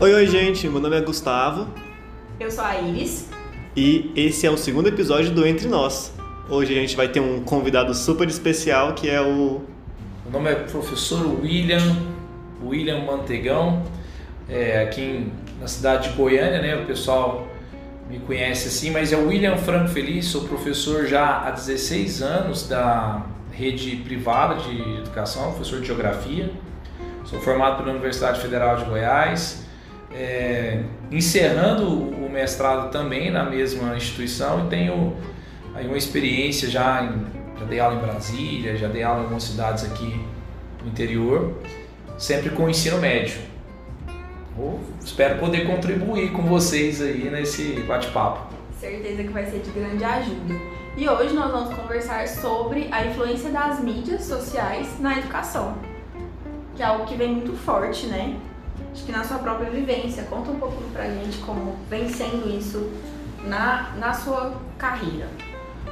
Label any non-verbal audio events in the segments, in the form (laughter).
Oi, oi, gente. Meu nome é Gustavo Eu sou a Iris. e esse é o segundo episódio do Entre Nós. Hoje a gente vai ter um convidado super especial que é o. O nome é professor William, William Mantegão, é, aqui em- na cidade de Goiânia, né? O pessoal me conhece assim, mas é o William Franco Feliz, sou professor já há 16 anos da rede privada de educação, professor de geografia. Sou formado pela Universidade Federal de Goiás, é, encerrando o mestrado também na mesma instituição e tenho aí uma experiência já em, já dei aula em Brasília, já dei aula em algumas cidades aqui no interior, sempre com o ensino médio. Espero poder contribuir com vocês aí nesse bate-papo. Certeza que vai ser de grande ajuda. E hoje nós vamos conversar sobre a influência das mídias sociais na educação. Que é algo que vem muito forte, né? Acho que na sua própria vivência. Conta um pouquinho pra gente como vem sendo isso na, na sua carreira.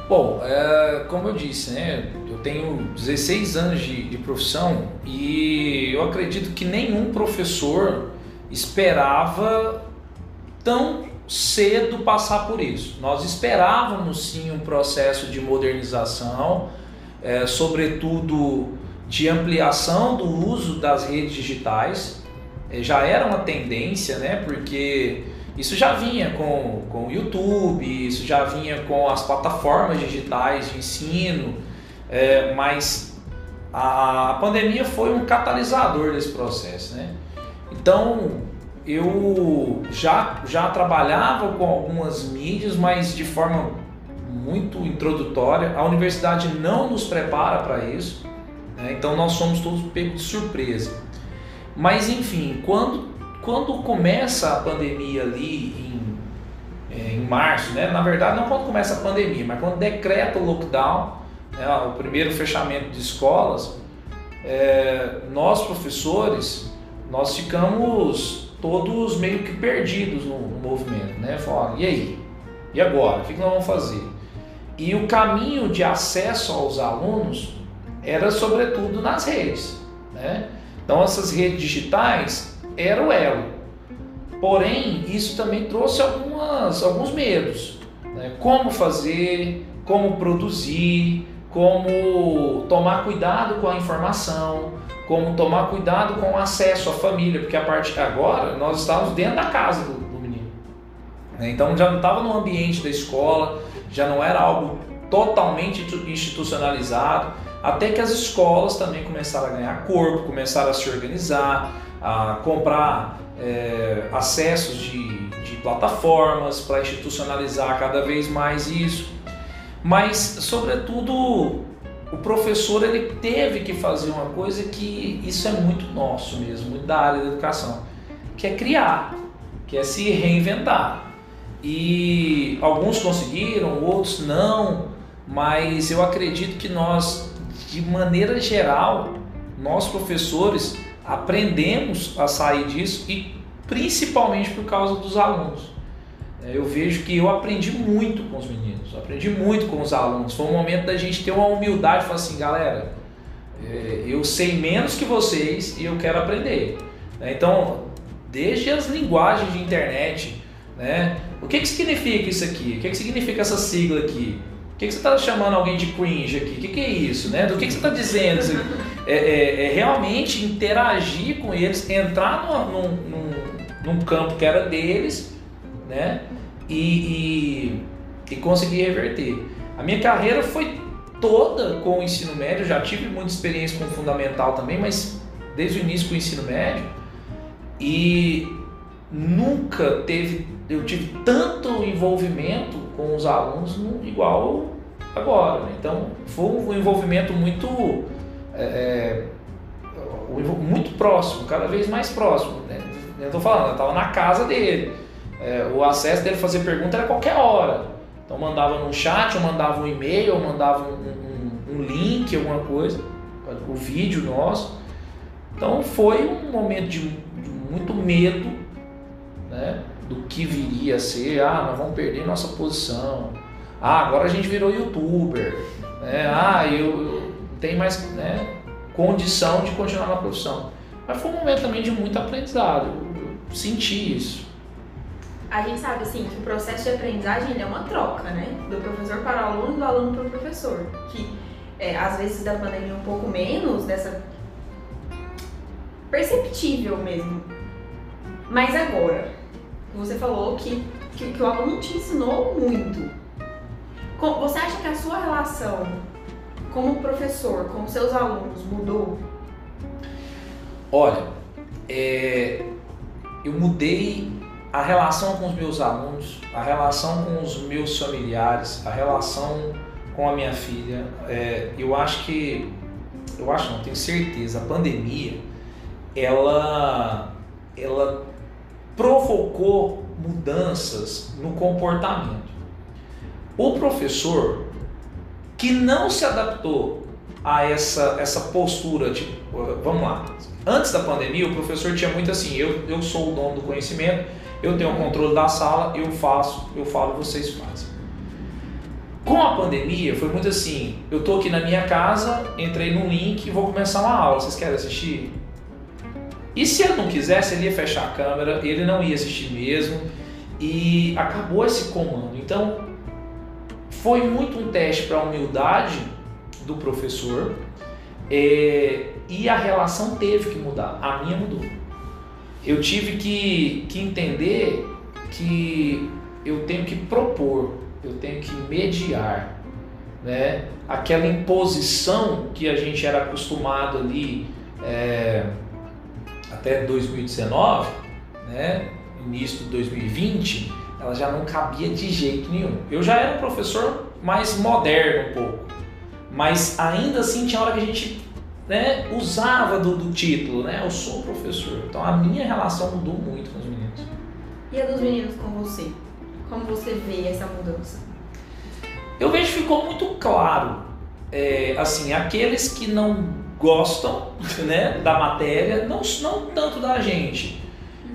Bom, é, como eu disse, né, eu tenho 16 anos de, de profissão e eu acredito que nenhum professor esperava tão cedo passar por isso. Nós esperávamos sim um processo de modernização, é, sobretudo de ampliação do uso das redes digitais. É, já era uma tendência, né, porque isso já vinha com, com o YouTube, isso já vinha com as plataformas digitais de ensino, é, mas a, pandemia foi um catalisador desse processo. Né? Então eu já, já trabalhava com algumas mídias, mas de forma muito introdutória. A universidade não nos prepara para isso, né? então nós somos todos pegos de surpresa. Mas enfim, quando quando começa a pandemia ali em, é, em março, né? na verdade não quando começa a pandemia, mas quando decreta o lockdown, né? o primeiro fechamento de escolas, é, nós professores, nós ficamos todos meio que perdidos no, no movimento, né? Falaram, e aí? E agora? O que nós vamos fazer? E o caminho de acesso aos alunos era sobretudo nas redes, né? Então essas redes digitais era o elo. Porém, isso também trouxe algumas, alguns medos. Né? Como fazer, como produzir, como tomar cuidado com a informação, como tomar cuidado com o acesso à família, porque a partir de agora nós estávamos dentro da casa do, do menino. né? Então já não estava no ambiente da escola, já não era algo totalmente institucionalizado, até que as escolas também começaram a ganhar corpo, começaram a se organizar, a comprar é, acessos de, de plataformas para institucionalizar cada vez mais isso. Mas, sobretudo, o professor ele teve que fazer uma coisa que isso é muito nosso mesmo, muito da área da educação, que é criar, que é se reinventar. E alguns conseguiram, outros não, mas eu acredito que nós, de maneira geral, nós professores aprendemos a sair disso e principalmente por causa dos alunos. É, Eu vejo que eu aprendi muito com os meninos, aprendi muito com os alunos. Foi um momento da gente ter uma humildade e falar assim, galera, é, eu sei menos que vocês e eu quero aprender. né? Então, desde as linguagens de internet, né? O que, que significa isso aqui? O que, que significa essa sigla aqui? O que, que você está chamando alguém de cringe aqui? O que, que é isso? Né? Do que, que você está dizendo? Aqui? É, é- é realmente interagir com eles, entrar numa- num, num, num campo que era deles, né? E, e, e conseguir reverter. A minha carreira foi toda com o ensino médio, já tive muita experiência com o fundamental também, mas desde o início com o ensino médio. E nunca teve, eu tive tanto envolvimento com os alunos no- igual agora. né? Então foi um envolvimento muito é, é, muito próximo, cada vez mais próximo. Né? Eu estou falando, eu estava na casa dele. É, o acesso dele fazer pergunta era qualquer hora. Então mandava no chat, ou mandava um e-mail, ou mandava um, um- um link, alguma coisa, o vídeo nosso. Então foi um momento de, de muito medo né, do que viria a ser. Ah, nós vamos perder nossa posição. Ah, agora a gente virou youtuber. Né? Ah, eu, eu tenho mais né, condição de continuar na profissão. Mas foi um momento também de muito aprendizado. Eu senti isso. A gente sabe assim que o processo de aprendizagem é uma troca, né? Do professor para o aluno do aluno para o professor. Que é, às vezes da pandemia um pouco menos, dessa perceptível mesmo. Mas agora, você falou que, que, que o aluno te ensinou muito. Você acha que a sua relação como professor com seus alunos mudou? Olha, é, eu mudei a relação com os meus alunos, a relação com os meus familiares, a relação com a minha filha. É, eu acho que, eu acho não, tenho certeza, a pandemia, ela, ela provocou mudanças no comportamento. O professor que não se adaptou a essa, essa postura, tipo, vamos lá, antes da pandemia o professor tinha muito assim, eu, eu sou o dono do conhecimento, eu tenho o controle da sala, eu faço, eu falo, vocês fazem. Com a pandemia foi muito assim, eu tô aqui na minha casa, entrei no link e vou começar uma aula, vocês querem assistir? E se ele não quisesse, ele ia fechar a câmera, ele não ia assistir mesmo, e acabou esse comando. Então, foi muito um teste para a humildade do professor é, e a relação teve que mudar. A minha mudou. Eu tive que, que entender que eu tenho que propor, eu tenho que mediar. Né? Aquela imposição que a gente era acostumado ali é, até 2019, né? início de 2020, ela já não cabia de jeito nenhum. Eu já era um professor mais moderno um pouco, mas ainda assim tinha hora que a gente né, usava do, do título, né? Eu sou professor. Então a minha relação mudou muito com os meninos. E a dos meninos com você? Como você vê essa mudança? Eu vejo que ficou muito claro, é, assim, aqueles que não gostam né, da matéria, não, não tanto da gente,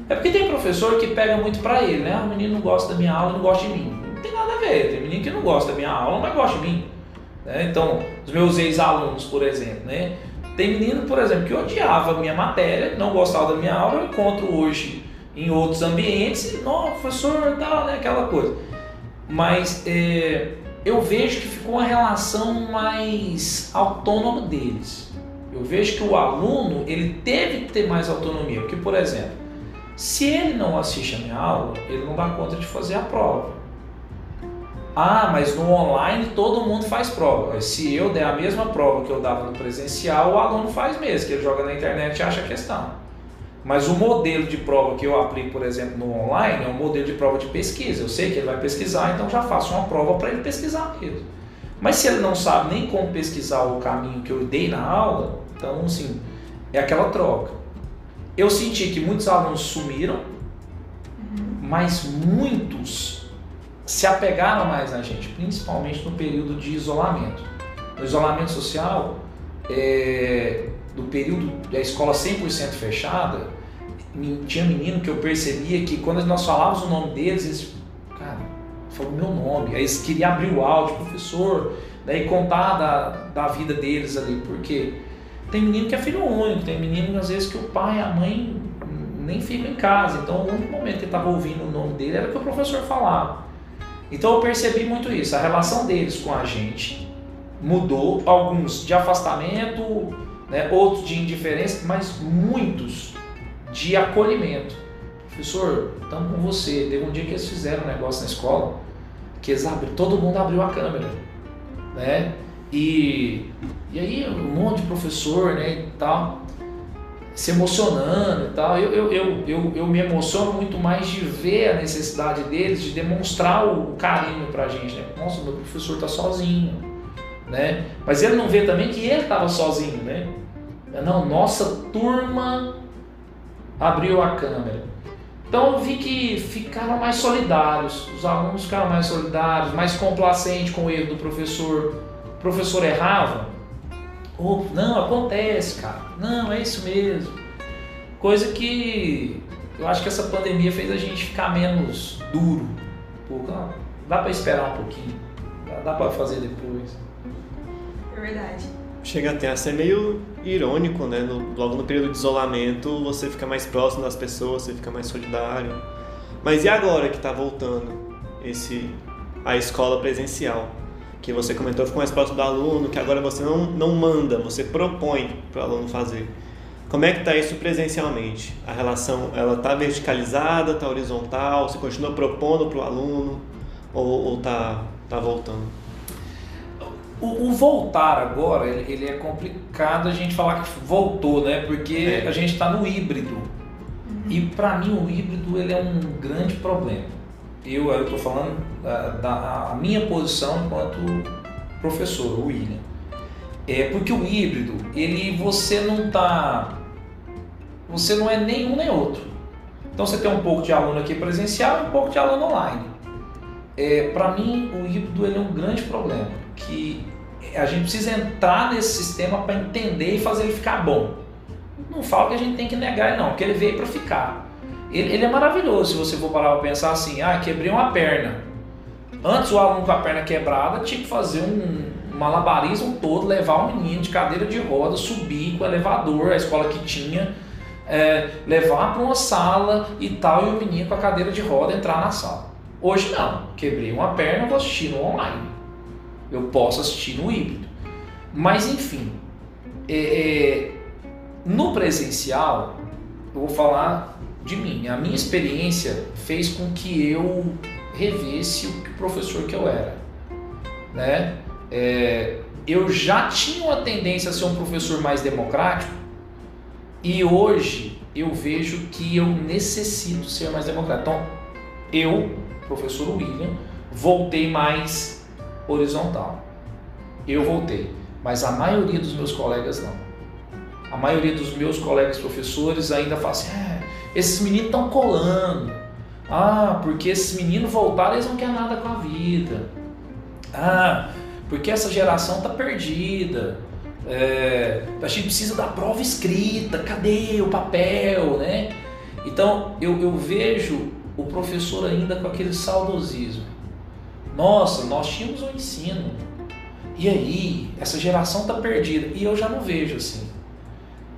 é porque tem professor que pega muito para ele, né? Ah, o menino não gosta da minha aula, não gosta de mim. Não tem nada a ver. Tem menino que não gosta da minha aula, mas gosta de mim. Né? Então, os meus ex-alunos, por exemplo, né? Tem menino, por exemplo, que odiava a minha matéria, não gostava da minha aula, eu encontro hoje em outros ambientes, e, não, professor, tal, né? Aquela coisa. Mas é, eu vejo que ficou uma relação mais autônoma deles. Eu vejo que o aluno ele teve que ter mais autonomia, porque, por exemplo, se ele não assiste a minha aula, ele não dá conta de fazer a prova. Ah, mas no online todo mundo faz prova. Se eu der a mesma prova que eu dava no presencial, o aluno faz mesmo, que ele joga na internet e acha a questão. Mas o modelo de prova que eu aplico, por exemplo, no online, é um modelo de prova de pesquisa. Eu sei que ele vai pesquisar, então já faço uma prova para ele pesquisar mesmo. Mas se ele não sabe nem como pesquisar o caminho que eu dei na aula, então, assim, é aquela troca. Eu senti que muitos alunos sumiram, mas muitos se apegaram mais na gente, principalmente no período de isolamento. No isolamento social, é, do período da escola 100% fechada, tinha menino que eu percebia que quando nós falávamos o nome deles, eles, falou meu nome, aí eles queriam abrir o áudio, professor, daí contar da, da vida deles ali, porque? Tem menino que é filho único, tem menino às vezes que o pai a mãe nem ficam em casa. Então o único momento que estava ouvindo o nome dele era que o professor falava. Então eu percebi muito isso. A relação deles com a gente mudou, alguns de afastamento, né, outros de indiferença, mas muitos de acolhimento. Professor, estamos com você. Teve um dia que eles fizeram um negócio na escola que abriram, todo mundo abriu a câmera, né? E, e aí um monte de professor né, e tal, se emocionando e tal. Eu, eu, eu, eu, eu me emociono muito mais de ver a necessidade deles, de demonstrar o carinho pra gente. Né? Nossa, meu professor tá sozinho. Né? Mas ele não vê também que ele estava sozinho, né? Não, nossa turma abriu a câmera. Então eu vi que ficaram mais solidários, os alunos ficaram mais solidários, mais complacentes com o erro do professor o professor errava, oh, não, acontece, cara, não, é isso mesmo. Coisa que eu acho que essa pandemia fez a gente ficar menos duro. Pô, dá para esperar um pouquinho, dá, dá para fazer depois. É verdade. Chega até a ser meio irônico, né? No, logo no período de isolamento, você fica mais próximo das pessoas, você fica mais solidário. Mas e agora que está voltando esse a escola presencial? Que você comentou ficou mais próximo do aluno, que agora você não, não manda, você propõe para o aluno fazer. Como é que está isso presencialmente? A relação, ela está verticalizada, está horizontal? Você continua propondo para o aluno ou está tá voltando? O, o, voltar agora, ele, ele, é complicado a gente falar que voltou, né? Porque é. a gente está no híbrido. Uhum. E para mim o híbrido ele é um grande problema. Eu estou falando da, da minha posição enquanto professor, o William. É porque o híbrido, ele você não está você não é nenhum nem outro. Então você tem um pouco de aluno aqui presencial e um pouco de aluno online. É, para mim, o híbrido ele é um grande problema, que a gente precisa entrar nesse sistema para entender e fazer ele ficar bom. Não falo que a gente tem que negar ele não, porque ele veio para ficar. Ele, ele, é maravilhoso se você for parar para pensar assim, ah, quebrei uma perna. Antes o aluno com a perna quebrada tinha que fazer um, um malabarismo todo, levar o menino de cadeira de roda, subir com o elevador, a escola que tinha, é, levar para uma sala e tal, e o menino com a cadeira de roda entrar na sala. Hoje não, quebrei uma perna, vou assistir no online. Eu posso assistir no híbrido. Mas enfim, é, é, no presencial, eu vou falar de mim. A minha experiência fez com que eu revesse o professor que eu era. Né? É, eu já tinha uma tendência a ser um professor mais democrático, e hoje eu vejo que eu necessito ser mais democrático. Então, eu, professor William, voltei mais horizontal. Eu voltei, mas a maioria dos meus colegas não. A maioria dos meus colegas professores ainda fala assim: é, esses meninos estão colando. Ah, porque esses meninos voltaram, eles não querem nada com a vida. Ah, porque essa geração está perdida. É, a gente precisa da prova escrita, cadê o papel, né? Então eu, eu vejo o professor ainda com aquele saudosismo. Nossa, nós tínhamos um ensino. E aí, essa geração está perdida. E eu já não vejo assim.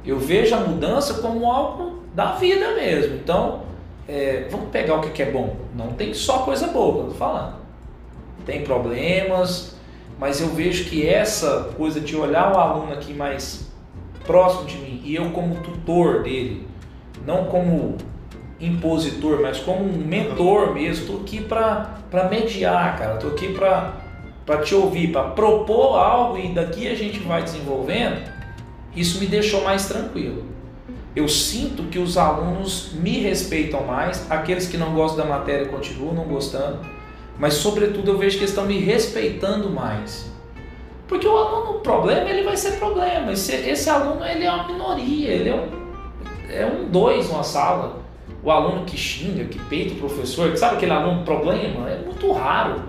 Eu vejo a mudança como algo da vida mesmo. Então, é, vamos pegar o que é bom. Não tem só coisa boa, estou falando. Tem problemas, mas eu vejo que essa coisa de olhar o aluno aqui mais próximo de mim e eu como tutor dele, não como impositor, mas como um mentor mesmo, estou aqui para mediar, cara, estou aqui para te ouvir, para propor algo e daqui a gente vai desenvolvendo, isso me deixou mais tranquilo. Eu sinto que os alunos me respeitam mais, aqueles que não gostam da matéria continuam não gostando mas sobretudo eu vejo que eles estão me respeitando mais. Porque o aluno, o problema, ele vai ser problema. Esse, esse aluno, ele é uma minoria, ele é um, é um dois numa sala. O aluno que xinga, que peita o professor, que sabe aquele aluno problema, é muito raro.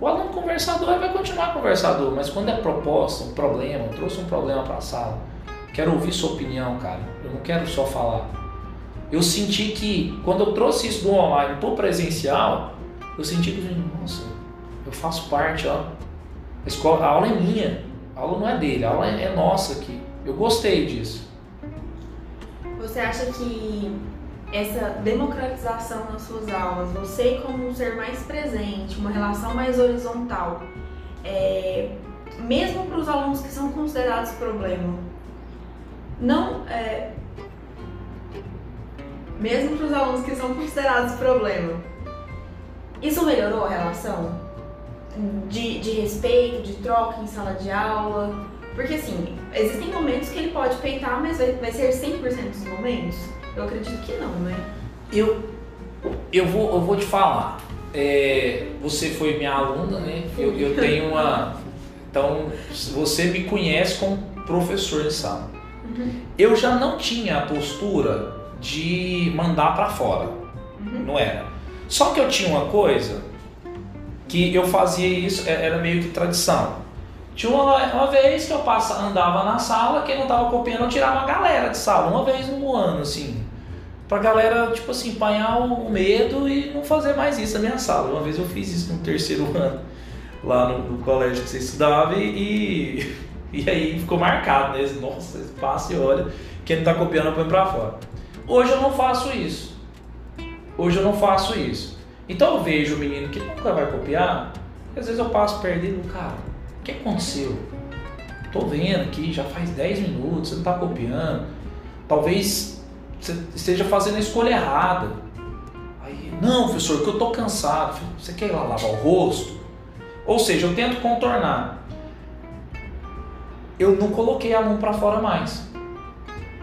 O aluno conversador vai continuar conversador, mas quando é proposta, um problema, trouxe um problema para a sala, quero ouvir sua opinião, cara. Eu não quero só falar. Eu senti que quando eu trouxe isso do online para o presencial, eu senti que, nossa, eu faço parte, ó. A, escola, a aula é minha, a aula não é dele, a aula é, é nossa aqui. Eu gostei disso. Você acha que essa democratização nas suas aulas, você como um ser mais presente, uma relação mais horizontal, é, mesmo para os alunos que são considerados problema, não é, mesmo para os alunos que são considerados problema, isso melhorou a relação? De, de respeito, de troca em sala de aula? Porque assim, existem momentos que ele pode peitar, mas vai, vai ser 100% dos momentos? Eu acredito que não, né? Eu, eu, vou, eu vou te falar. É, você foi minha aluna, né? Eu, eu tenho uma. Então, você me conhece como professor de sala. Uhum. Eu já não tinha a postura de mandar para fora. Uhum. Não era. Só que eu tinha uma coisa que eu fazia isso, é, era meio que tradição. Tinha uma, uma vez que eu passa, andava na sala, quem não tava copiando, eu tirava a galera de sala, uma vez no ano, assim. Pra galera, tipo assim, apanhar o medo e não fazer mais isso na minha sala. Uma vez eu fiz isso no terceiro (laughs) ano, lá no, no colégio que você estudava, e, E (laughs) aí ficou marcado, né? Nossa, passa e olha, quem tá copiando põe pra fora. Hoje eu não faço isso. Hoje eu não faço isso. Então eu vejo o menino que nunca vai copiar, às vezes eu passo perdido, cara, o que aconteceu? Tô vendo aqui, já faz 10 minutos, você não tá copiando. Talvez você esteja fazendo a escolha errada. Aí, não, professor, que eu tô cansado. Você quer ir lá lavar o rosto? Ou seja, eu tento contornar. Eu não coloquei a mão para fora mais.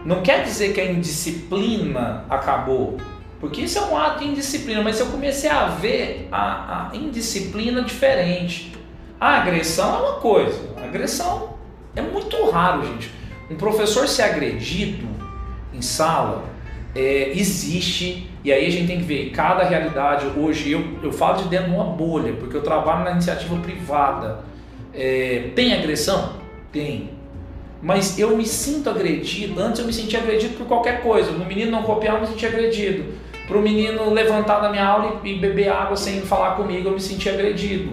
Não quer dizer que a indisciplina acabou, porque isso é um ato de indisciplina, mas eu comecei a ver a, a indisciplina diferente. A agressão é uma coisa, a agressão é muito raro, gente. Um professor ser agredido em sala é, existe, e aí a gente tem que ver cada realidade. Hoje eu, eu falo de dentro de uma bolha, porque eu trabalho na iniciativa privada. É, tem agressão? Tem. Mas eu me sinto agredido. Antes eu me sentia agredido por qualquer coisa. O menino não copiar, eu me sentia agredido. Para o menino levantar da minha aula e, beber água sem falar comigo, eu me sentia agredido.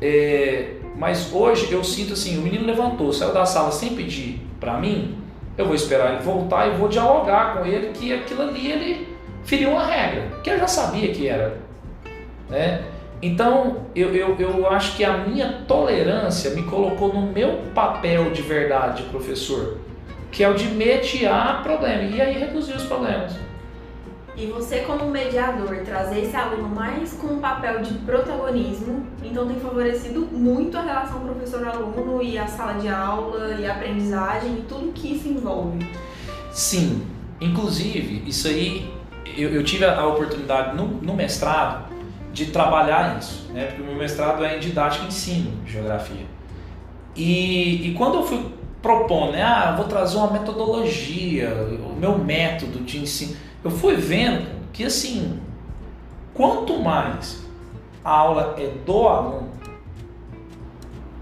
É, mas hoje eu sinto assim: o menino levantou, saiu da sala sem pedir para mim, eu vou esperar ele voltar e vou dialogar com ele que aquilo ali ele feriu uma regra, que eu já sabia que era. Né? Então eu, eu, eu acho que a minha tolerância me colocou no meu papel de verdade, professor, que é o de mediar problema e aí reduzir os problemas. E você, como mediador, trazer esse aluno mais com um papel de protagonismo, então tem favorecido muito a relação professor-aluno e a sala de aula e a aprendizagem e tudo que isso envolve. Sim, inclusive, isso aí eu, eu tive a oportunidade no, no, mestrado de trabalhar isso, né? porque o meu mestrado é em didática e ensino, geografia. E, e quando eu fui propondo, né? ah, vou trazer uma metodologia, o meu método de ensino eu fui vendo que assim, quanto mais a aula é do aluno,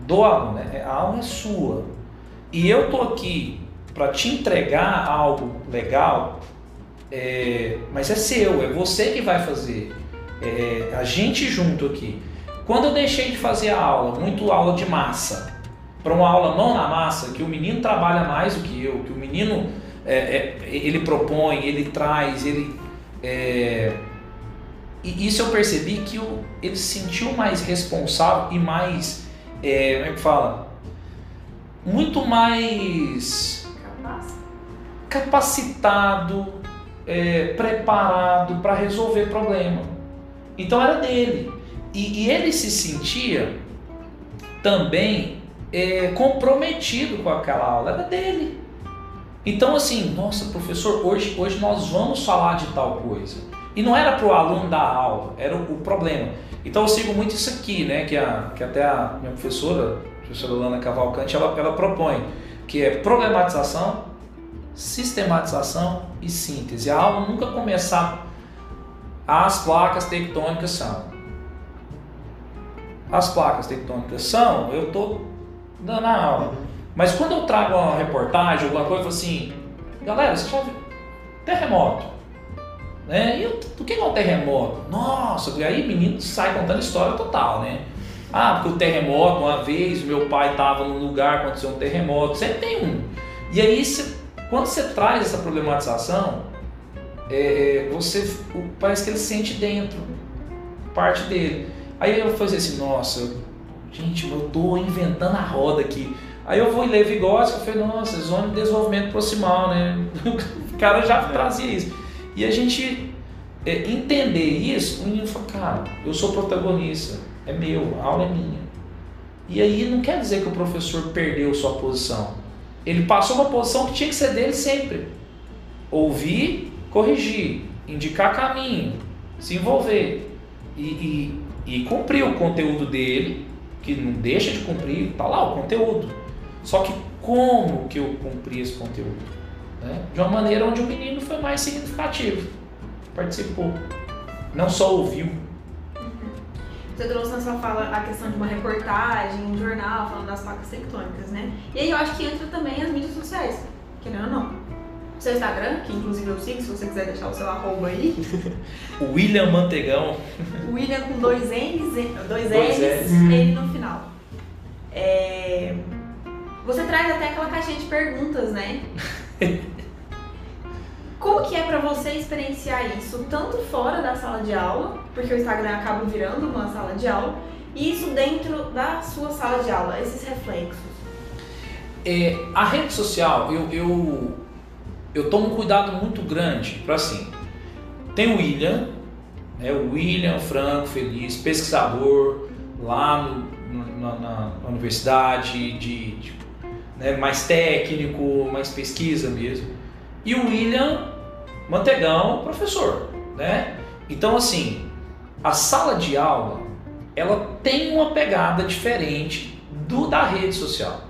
do aluno, né? a aula é sua, e eu tô aqui para te entregar algo legal, é, mas é seu, é você que vai fazer, é, a gente junto aqui. Quando eu deixei de fazer a aula, muito aula de massa, para uma aula mão na massa, que o menino trabalha mais do que eu, que o menino é, é, ele propõe, ele traz, ele. É, e isso eu percebi que o, ele se sentiu mais responsável e mais. É, como é que fala? Muito mais. capacitado, é, preparado para resolver problema. Então era dele. E, e ele se sentia também é, comprometido com aquela aula, era dele. Então, assim, nossa, professor, hoje, hoje nós vamos falar de tal coisa. E não era para o aluno dar aula, era o, o, problema. Então eu sigo muito isso aqui, né? Que, a, que até a minha professora, a professora Lana Cavalcante, ela, ela propõe, que é problematização, sistematização e síntese. A aula nunca começar as placas tectônicas são. As placas tectônicas são, eu estou dando a aula. Mas quando eu trago uma reportagem, alguma coisa, eu falo assim, galera, você já terremoto? Né? E o que é um terremoto? Nossa, e aí menino sai contando história total, né? Ah, porque o terremoto, uma vez, meu pai estava num lugar, aconteceu um terremoto, sempre tem um. E aí, você, quando você traz essa problematização, é, é você parece que ele sente dentro, parte dele. Aí eu falei assim, nossa, gente, eu estou inventando a roda aqui. Aí eu vou ler Vygotsky e falei, nossa, zona de desenvolvimento proximal, né? (laughs) O cara já é. trazia isso. E a gente é, entender isso, o menino falou, cara, eu sou protagonista, é meu, a aula é minha. E aí não quer dizer que o professor perdeu sua posição. Ele passou uma posição que tinha que ser dele sempre. Ouvir, corrigir, indicar caminho, se envolver. E, e, e cumprir o conteúdo dele, que não deixa de cumprir, tá lá o conteúdo só que como que eu cumpri esse conteúdo? Né? De uma maneira onde o menino foi mais significativo, participou, não só ouviu. Você trouxe na sua fala a questão de uma reportagem, um jornal falando das placas tectônicas, né? E aí eu acho que entra também as mídias sociais, querendo ou não. Seu Instagram, que inclusive eu sigo, se você quiser deixar o seu arroba aí. (laughs) o William Mantegão. William com dois N's, dois, dois N's, N no final. É... Você traz até aquela caixinha de perguntas, né? Como que é para você experienciar isso tanto fora da sala de aula, porque o Instagram acaba virando uma sala de aula, e isso dentro da sua sala de aula, esses reflexos? É, a rede social, eu, eu, eu tomo um cuidado muito grande para assim. Tem o William, né, o William Franco Feliz, pesquisador lá no, na, na, na, universidade, de, de né, mais técnico, mais pesquisa mesmo. E o William Mantegão, professor, né? Então assim, a sala de aula, ela tem uma pegada diferente do da rede social.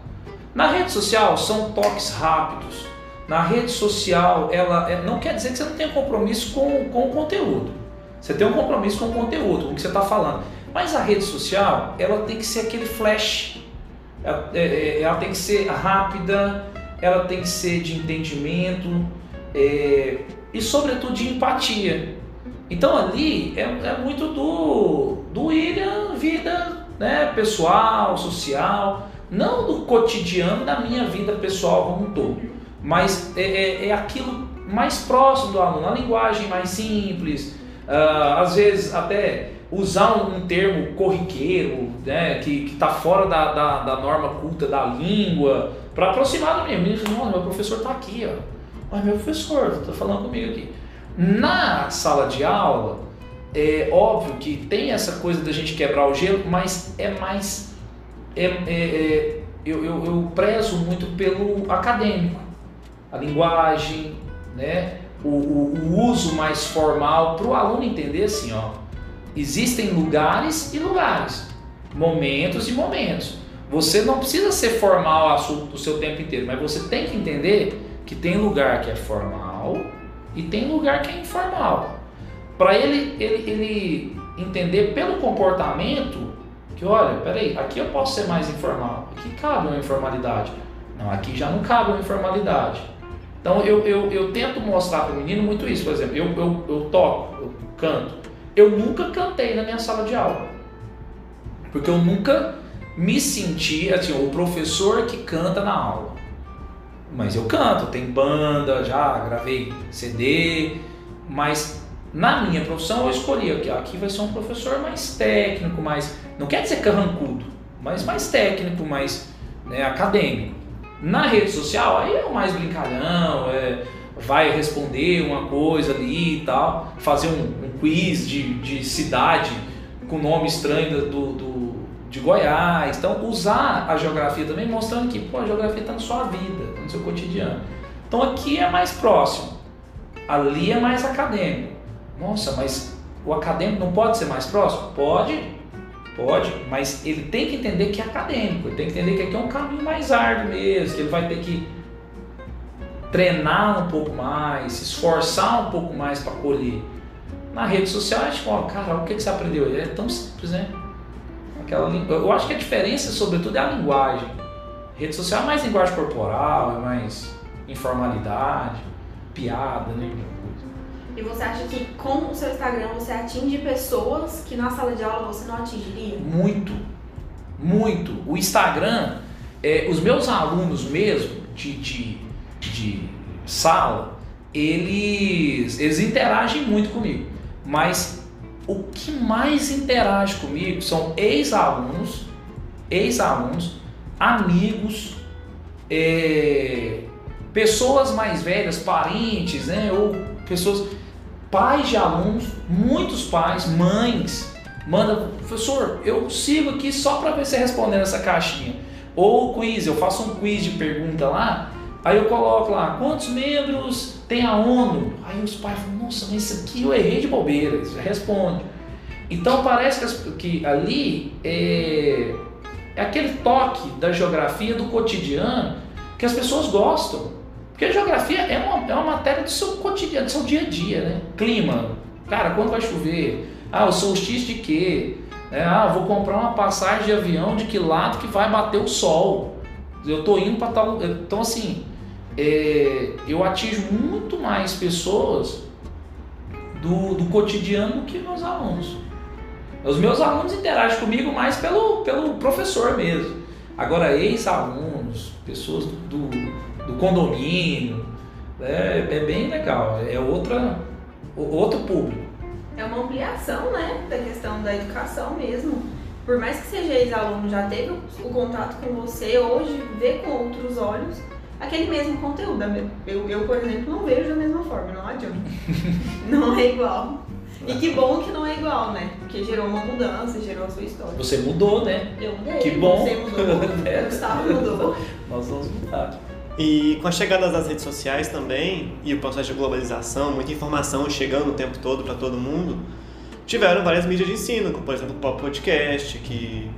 Na rede social são toques rápidos. Na rede social, ela é, não quer dizer que você não tenha compromisso com, com o conteúdo. Você tem um compromisso com o conteúdo, com o que você está falando. Mas a rede social, ela tem que ser aquele flash. Ela, é, é, ela tem que ser rápida, ela tem que ser de entendimento. É, e, sobretudo, de empatia. Então, ali é, é muito do, do William, vida né, pessoal, social, não do cotidiano da minha vida pessoal como um todo, mas é, é, é aquilo mais próximo do aluno, a linguagem mais simples, uh, às vezes até usar um, um termo corriqueiro, né, que está fora da, da, da, norma culta da língua, para aproximar do menino. Não, meu professor está aqui, ó. Mas meu professor, está falando comigo aqui. Na sala de aula, é óbvio que tem essa coisa da gente quebrar o gelo, mas é mais. É, é, é, eu, eu, eu prezo muito pelo acadêmico, a linguagem, né? o, o, o uso mais formal para o aluno entender assim, ó. Existem lugares e lugares, momentos e momentos. Você não precisa ser formal o seu tempo inteiro, mas você tem que entender que tem lugar que é formal e tem lugar que é informal. Para ele, ele, ele entender pelo comportamento que, olha, peraí, aqui eu posso ser mais informal, aqui cabe uma informalidade. Não, aqui já não cabe uma informalidade. Então eu, eu, eu tento mostrar para o menino muito isso. Por exemplo, eu, eu, eu toco, eu canto. Eu nunca cantei na minha sala de aula. Porque eu nunca me senti assim, o professor que canta na aula. Mas eu canto, tem banda, já gravei CD, mas na minha profissão eu escolhi aqui, aqui vai ser um professor mais técnico, mais não quer dizer carrancudo, mas mais técnico, mais né, acadêmico. Na rede social, aí é o mais brincalhão, é, vai responder uma coisa ali e tal, fazer um, um quiz de, de cidade com nome estranho do, do, de Goiás. Então, usar a geografia também mostrando que pô, a geografia está na sua vida, tá no seu cotidiano. Então, aqui é mais próximo, ali é mais acadêmico. Nossa, mas o acadêmico não pode ser mais próximo? Pode, Pode, mas ele tem que entender que é acadêmico, ele tem que entender que aqui é um caminho mais árduo mesmo, que ele vai ter que treinar um pouco mais, se esforçar um pouco mais para colher. Na rede social, a gente fala, cara, o que, que você aprendeu? É tão simples, né? Aquela, eu acho que a diferença, sobretudo, é a linguagem. rede social é mais linguagem corporal, é mais informalidade, piada, né? E você acha que com o seu Instagram você atinge pessoas que na sala de aula você não atingiria? Muito, muito. O Instagram, é, os meus alunos mesmo de, de, de sala, eles, eles interagem muito comigo. Mas o que mais interage comigo são ex-alunos, ex-alunos, amigos, é, pessoas mais velhas, parentes, né? Ou pessoas pais de alunos, muitos pais, mães, mandam, professor, eu sigo aqui só para ver você respondendo essa caixinha. Ou quiz, eu faço um quiz de pergunta lá, aí eu coloco lá, quantos membros tem a ONU? Aí os pais falam, nossa, mas isso aqui eu errei de bobeira, eles respondem. Então parece que, que ali é, é aquele toque da geografia, do cotidiano, que as pessoas gostam. Porque a geografia é uma, é uma matéria do seu cotidiano, do seu dia a dia, né? Clima, cara, quando vai chover? Ah, o solstício de quê? É, ah, vou comprar uma passagem de avião de que lado que vai bater o sol. Eu tô indo para tal. Então, assim, é, eu atingo muito mais pessoas do, do cotidiano que meus alunos. Os meus alunos interagem comigo mais pelo, pelo professor mesmo. Agora, ex-alunos, pessoas do, do, do condomínio. É, é bem legal, é outra, outro público. É uma ampliação né, da questão da educação mesmo. Por mais que seja ex-aluno, já teve o contato com você, hoje vê com outros olhos aquele mesmo conteúdo. Eu, eu, por exemplo, não vejo da mesma forma, não adianta. (laughs) não é igual. E que bom que não é igual, né? Porque gerou uma mudança, gerou a sua história. Você mudou, né? Eu mudei. Que bom. Você mudou. (laughs) é. Gustavo mudou. Nós vamos mudar. E com a chegada das redes sociais também, e o processo de globalização, muita informação chegando o tempo todo para todo mundo, tiveram várias mídias de ensino, como por exemplo o Pop Podcast, que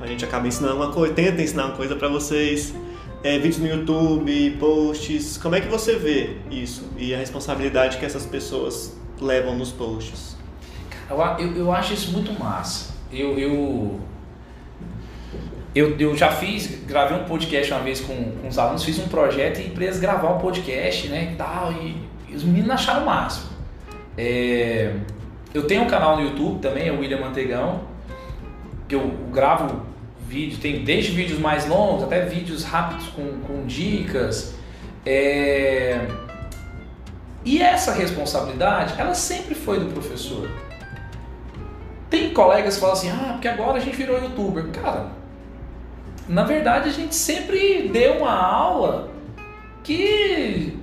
a gente acaba ensinando uma coisa, tenta ensinar uma coisa para vocês, é, vídeos no YouTube, posts. Como é que você vê isso e a responsabilidade que essas pessoas levam nos posts? Eu, eu, eu acho isso muito massa. Eu, eu, eu, eu já fiz, gravei um podcast uma vez com, com os alunos, fiz um projeto e para eles gravar um podcast, né, e tal, e, e os meninos acharam o máximo. É, eu tenho um canal no YouTube também, é o William Mantegão, que eu gravo vídeo, tem desde vídeos mais longos até vídeos rápidos com, com dicas. É, e essa responsabilidade, ela sempre foi do professor. Tem colegas que falam assim, ah, porque agora a gente virou youtuber. Cara, na verdade a gente sempre deu uma aula que.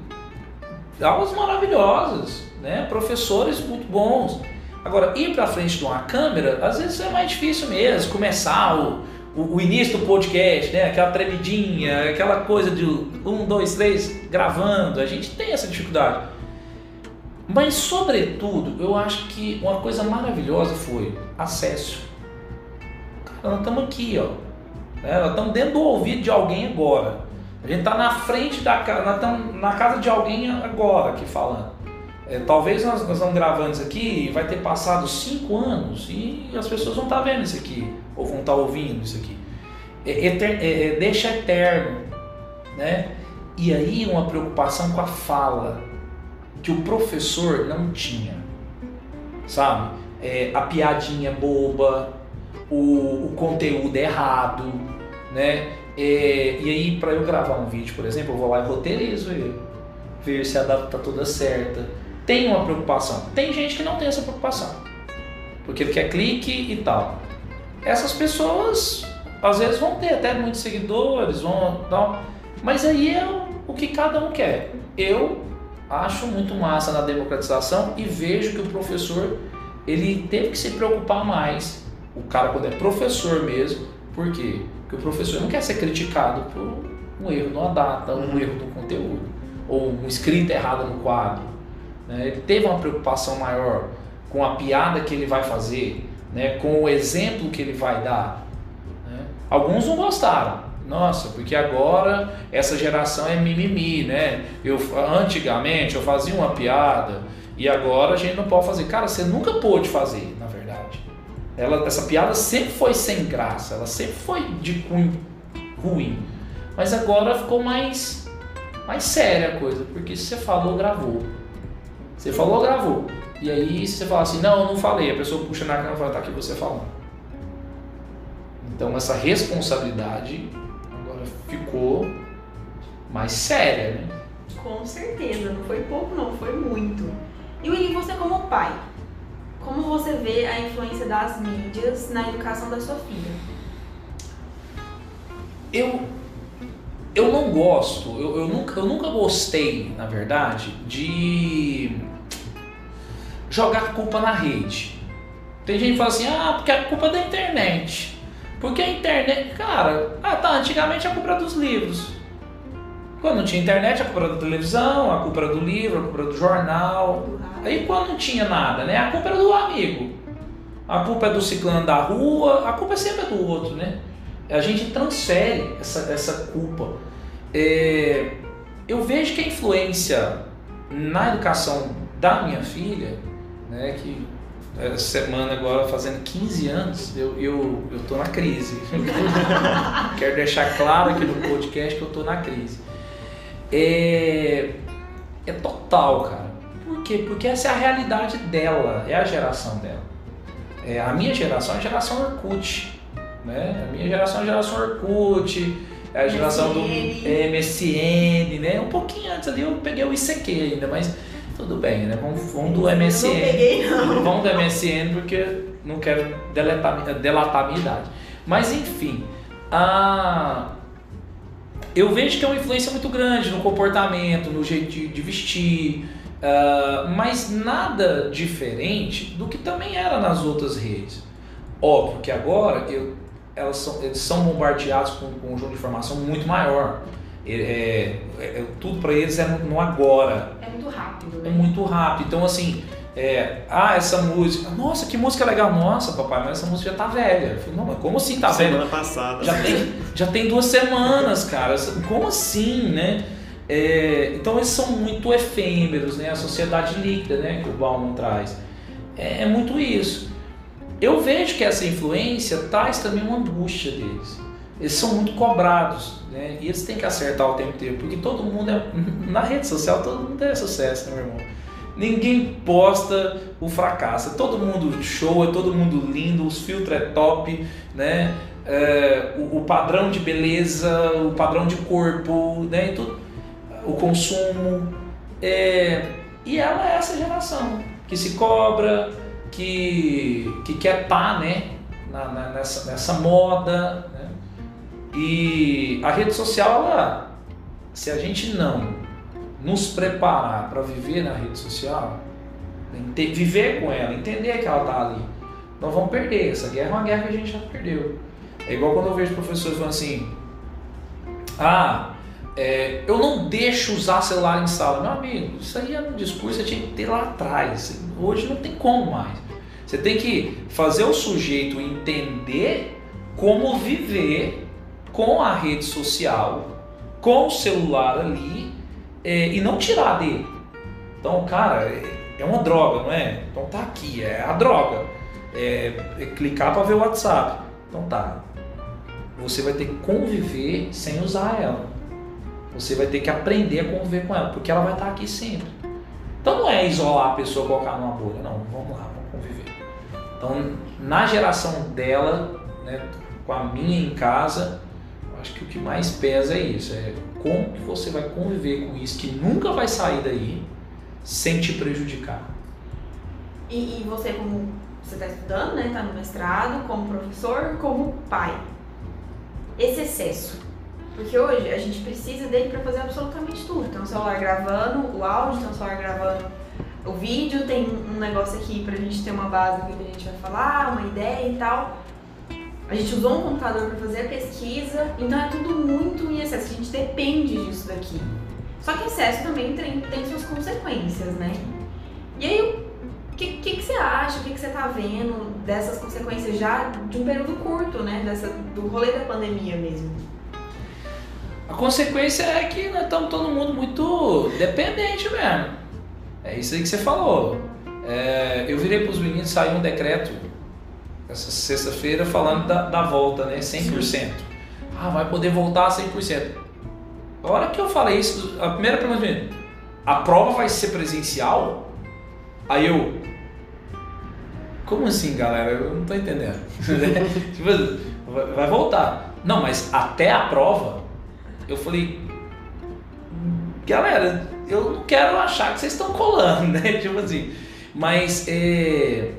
aulas maravilhosas, né? Professores muito bons. Agora, ir para frente de uma câmera, às vezes é mais difícil mesmo, começar o, o, o, início do podcast, né? Aquela tremidinha, aquela coisa de um, dois, três, gravando. A gente tem essa dificuldade. Mas, sobretudo, eu acho que uma coisa maravilhosa foi acesso. Cara, nós estamos aqui, ó. Né? Nós estamos dentro do ouvido de alguém agora. A gente está na frente da casa, nós estamos na casa de alguém agora aqui falando. É, talvez nós, nós estamos gravando isso aqui e vai ter passado cinco anos e as pessoas vão estar tá vendo isso aqui, ou vão estar tá ouvindo isso aqui. É, é, é, deixa eterno, né? E aí uma preocupação com a fala que o professor não tinha, sabe? É, a piadinha boba, o, o conteúdo errado, né? É, e aí, para eu gravar um vídeo, por exemplo, eu vou lá e roteirizo ele, ver se a data tá toda certa. Tem uma preocupação. Tem gente que não tem essa preocupação, porque ele quer clique e tal. Essas pessoas, às vezes, vão ter até muitos seguidores, vão tal, mas aí é o que cada um quer. Eu acho muito massa na democratização e vejo que o professor ele teve que se preocupar mais. O cara quando é professor mesmo, por quê? Porque o professor não quer ser criticado por um erro numa data, um uhum. erro do conteúdo, ou uma escrita errada no quadro. Né? Ele teve uma preocupação maior com a piada que ele vai fazer, né? com o exemplo que ele vai dar. Né? Alguns não gostaram, nossa, porque agora essa geração é mimimi, né? Eu, antigamente eu fazia uma piada e agora a gente não pode fazer. Cara, você nunca pôde fazer, na verdade. Ela, essa piada sempre foi sem graça, ela sempre foi de cunho ruim. Mas agora ficou mais, mais séria a coisa, porque se você falou, gravou. Você falou, gravou. E aí se você fala assim, não, eu não falei, a pessoa puxa na câmera e fala, tá aqui você falando. Então essa responsabilidade ficou mais séria, né? Com certeza, não foi pouco não, foi muito. E Willy, você como pai, como você vê a influência das mídias na educação da sua filha? Eu eu não gosto, eu, eu, nunca, eu nunca gostei, na verdade, de jogar culpa na rede. Tem gente que fala assim, ah, porque a culpa é da internet. Porque a internet, cara, ah tá, antigamente a culpa era dos livros. Quando não tinha internet, a culpa era da televisão, a culpa era do livro, a culpa era do jornal. Aí quando não tinha nada, né? A culpa era do amigo. A culpa é do ciclano da rua, a culpa é sempre do outro, né? A gente transfere essa, essa culpa. É, eu vejo que a influência na educação da minha filha, né, que essa semana agora fazendo 15 anos, eu, eu, eu tô na crise. (laughs) Quero deixar claro aqui no podcast que eu tô na crise. É, é total, cara. Por quê? Porque essa é a realidade dela, é a geração dela. É, a minha geração é a geração Orkut. Né? A minha geração é a geração Orkut. é a geração do MSN. MSN, né? Um pouquinho antes ali eu peguei o ICQ ainda, mas tudo bem, né? Vamos, vamos do Eu MSN. Não peguei, não. (laughs) Vamos do MSN porque não quero deletar, delatar a minha idade. Mas enfim, a... eu vejo que é uma influência muito grande no comportamento, no jeito de, de vestir, ah, mas nada diferente do que também era nas outras redes. Óbvio que agora eu- elas são, eles são bombardeados com um conjunto de informação muito maior. É, é- é- tudo para eles é no, no agora. É muito rápido, É né? muito rápido. Então, assim, é, ah, essa música. Nossa, que música legal. Nossa, papai, mas essa música já tá velha. Eu falei, não, mas como assim tá velha? Semana passada. Já tem, já tem duas semanas, cara. Como assim, né? É, então eles são muito efêmeros, né? A sociedade líquida, né? Que o Bauman traz. É, é muito isso. Eu vejo que essa influência traz também uma angústia deles. Eles são muito cobrados, né? E eles têm que acertar o tempo inteiro, porque todo mundo é. (laughs) Na rede social, todo mundo é sucesso, né, meu irmão? Ninguém posta o fracasso. É todo mundo show, é todo mundo lindo, os filtros é top, né? É, o, o padrão de beleza, o padrão de corpo, né? Tudo, o consumo. É, e ela é essa geração que se cobra, que, que quer estar né? Na, na- nessa, nessa moda. E a rede social, ela, se a gente não nos preparar para viver na rede social, viver com ela, entender que ela está ali, nós vamos perder. Essa guerra é uma guerra que a gente já perdeu. É igual quando eu vejo professores falando assim: ah, é, eu não deixo usar celular em sala. Meu amigo, isso aí é um discurso que você tinha que ter lá atrás. Hoje não tem como mais. Você tem que fazer o sujeito entender como viver com a rede social, com o celular ali é, e não tirar dele. Então, cara, é, é uma droga, não é? Então tá aqui, é a droga. É, é clicar para ver o WhatsApp. Então tá. Você vai ter que conviver sem usar ela. Você vai ter que aprender a conviver com ela, porque ela vai estar aqui sempre. Então não é isolar a pessoa colocar numa bolha, não. Vamos lá, vamos conviver. Então, na geração dela, né, com a minha em casa, acho que o que mais pesa é isso, é como que você vai conviver com isso que nunca vai sair daí sem te prejudicar. E, e você, como você está estudando, né? Está no mestrado, como professor, como pai. Esse excesso. Porque hoje a gente precisa dele para fazer absolutamente tudo. Tem um celular gravando o áudio, tem um celular gravando o vídeo, tem um negócio aqui pra gente ter uma base do que a gente vai falar, uma ideia e tal. A gente usou um computador para fazer a pesquisa, então é tudo muito em excesso. A gente depende disso daqui. Só que excesso também tem, tem suas consequências, né? E aí, o que, que, que você acha, o que, que você tá vendo dessas consequências já de um período curto, né? Dessa, do rolê da pandemia mesmo? A consequência é que nós estamos todo mundo muito dependente mesmo. É isso aí que você falou. É, eu virei para os meninos, saiu um decreto essa sexta-feira falando da, da volta, né? 100%. Ah, vai poder voltar a 100%. A hora que eu falei isso, a primeira pergunta minha, a prova vai ser presencial? Aí eu, como assim, galera? Eu não tô entendendo. (laughs) tipo, vai- vai voltar. Não, mas até a prova, eu falei, galera, eu não quero achar que vocês estão colando, né? (laughs) Tipo assim, mas é,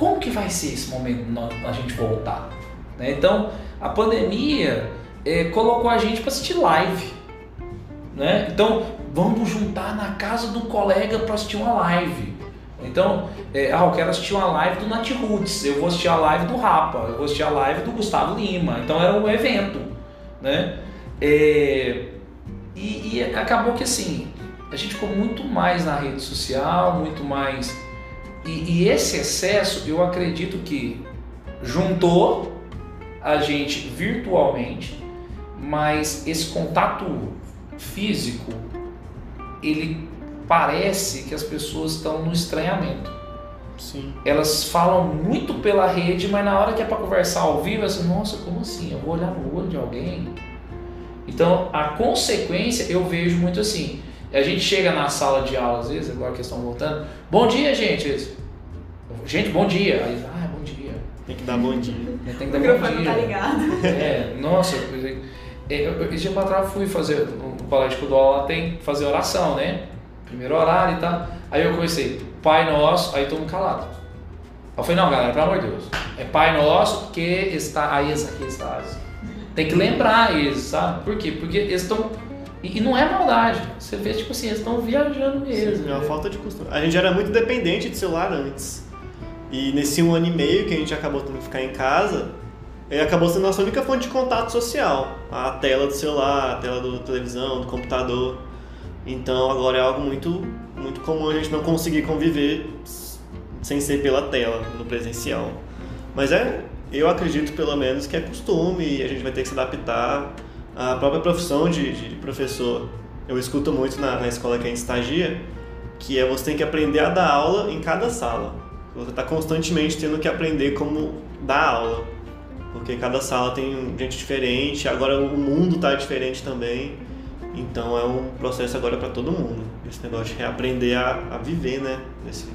como que vai ser esse momento a gente voltar? né? Então, a pandemia é, colocou a gente para assistir live, né? Então, vamos juntar na casa do colega para assistir uma live. Então, é, ah, eu quero assistir uma live do Nat Roots, eu vou assistir a live do Rapa, eu vou assistir a live do Gustavo Lima. Então, era um evento, né? É, e, e acabou que assim, a gente ficou muito mais na rede social, muito mais. E, e esse excesso, eu acredito que juntou a gente virtualmente, mas esse contato físico, ele parece que as pessoas estão no estranhamento. Sim. Elas falam muito pela rede, mas na hora que é para conversar ao vivo, é assim, nossa, como assim? Eu vou olhar no olho de alguém? Então, a consequência eu vejo muito assim. A gente chega na sala de aula, às vezes, agora que estão voltando. Bom dia, gente. Eles, gente, bom dia. Aí, ah, bom dia. Tem que dar bom dia. Tem que O dar bom microfone dia. tá ligado. É, nossa, eu- é, eu, esse dia pra trás fui fazer, no colégio que eu dou aula tem que fazer oração, né? Primeiro horário e tal. Aí eu comecei, Pai Nosso, aí todo mundo calado. Eu falei, não, galera, pelo amor de Deus. É Pai Nosso porque está. Aí aqui está. Tem que lembrar eles, sabe? Por quê? Porque eles estão. E, e não é maldade. Você vê, tipo assim, eles estão viajando mesmo. Sim, é uma falta de costume. A gente era muito dependente de celular antes. E nesse um ano e meio que a gente acabou tendo que ficar em casa, ele acabou sendo a nossa única fonte de contato social. A tela do celular, a tela da televisão, do computador. Então agora é algo muito, muito comum a gente não conseguir conviver sem ser pela tela, no presencial. Mas é, eu acredito pelo menos que é costume e a gente vai ter que se adaptar à própria profissão de, de professor. Eu escuto muito na, na escola que a gente estagia, que é você tem que aprender a dar aula em cada sala. Você está constantemente tendo que aprender como dar aula, porque cada sala tem gente diferente, agora o mundo está diferente também, então é um processo agora para todo mundo. Esse negócio de reaprender a, a viver, né, nesse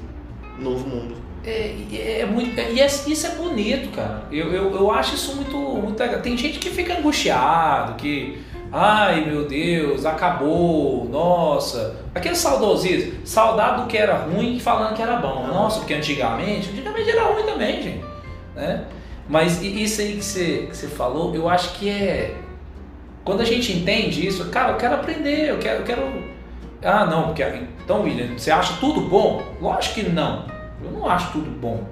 novo mundo. É, é, é muito, e é, isso é bonito, cara. Eu, eu, eu acho isso muito, muito legal. Tem gente que fica angustiado, que Ai meu Deus, acabou, nossa. Aquele saudosismo, saudade do que era ruim falando que era bom. Nossa, porque antigamente, antigamente era ruim também, gente. Né? Mas isso aí que você, que você falou, eu acho que é. Quando a gente entende isso, cara, eu quero aprender, eu quero. Eu quero... Ah, não, porque. Então, William, você acha tudo bom? Lógico que não. Eu não acho tudo bom.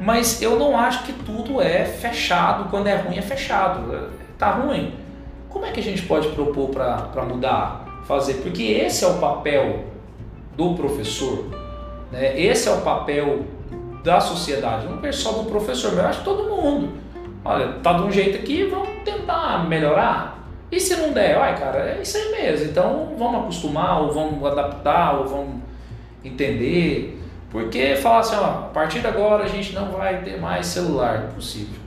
Mas eu não acho que tudo é fechado. Quando é ruim, é fechado. Tá ruim como é que a gente pode propor para mudar, fazer? Porque esse é o papel do professor, né? esse é o papel da sociedade, não é só do professor, mas eu acho todo mundo. Olha, tá de um jeito aqui, vamos tentar melhorar. E se não der, ai cara, é isso aí mesmo. Então vamos acostumar, ou vamos adaptar, ou vamos entender. Porque falar assim, ó, a partir de agora a gente não vai ter mais celular. Impossível.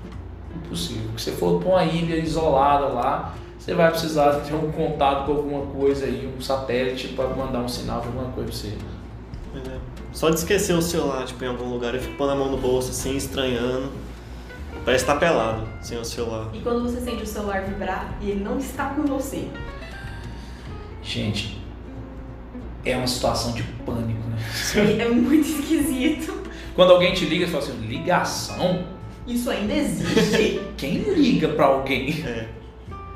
Impossível. Se você for para uma ilha isolada lá, você vai precisar ter um contato com alguma coisa aí, um satélite para mandar um sinal de alguma coisa para você. É. Só de esquecer o celular, tipo, em algum lugar, eu fico pondo a mão no bolso assim, estranhando. Parece estar tá pelado sem o celular. E quando você sente o celular vibrar e ele não está com você? Gente, é uma situação de pânico, né? É, é muito esquisito. Quando alguém te liga, você fala assim, ligação? Isso ainda existe? Quem liga para alguém? É.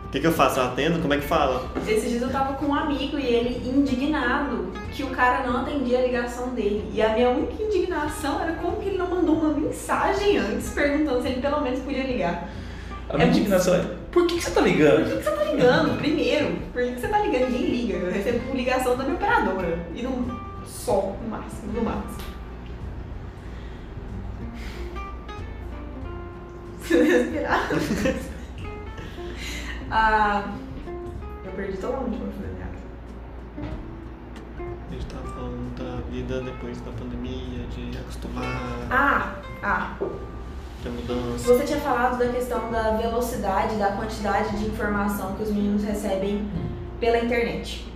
O que, que eu faço? Eu atendo? Como é que fala? Esses dias eu tava com um amigo e ele indignado que o cara não atendia a ligação dele. E a minha única indignação era como que ele não mandou uma mensagem antes perguntando se ele pelo menos podia ligar. A minha é indignação é, por que, que você tá ligando? Por que, que você tá ligando? Primeiro, por que, que você tá ligando? Ninguém liga. Eu recebo ligação da minha operadora. E não só, no máximo, no máximo. Você respirar. (laughs) Ah, eu perdi totalmente o meu A gente tava falando da vida depois da pandemia, de acostumar. Ah, ah. Da mudança. Você tinha falado da questão da velocidade, da quantidade de informação que os meninos recebem pela internet.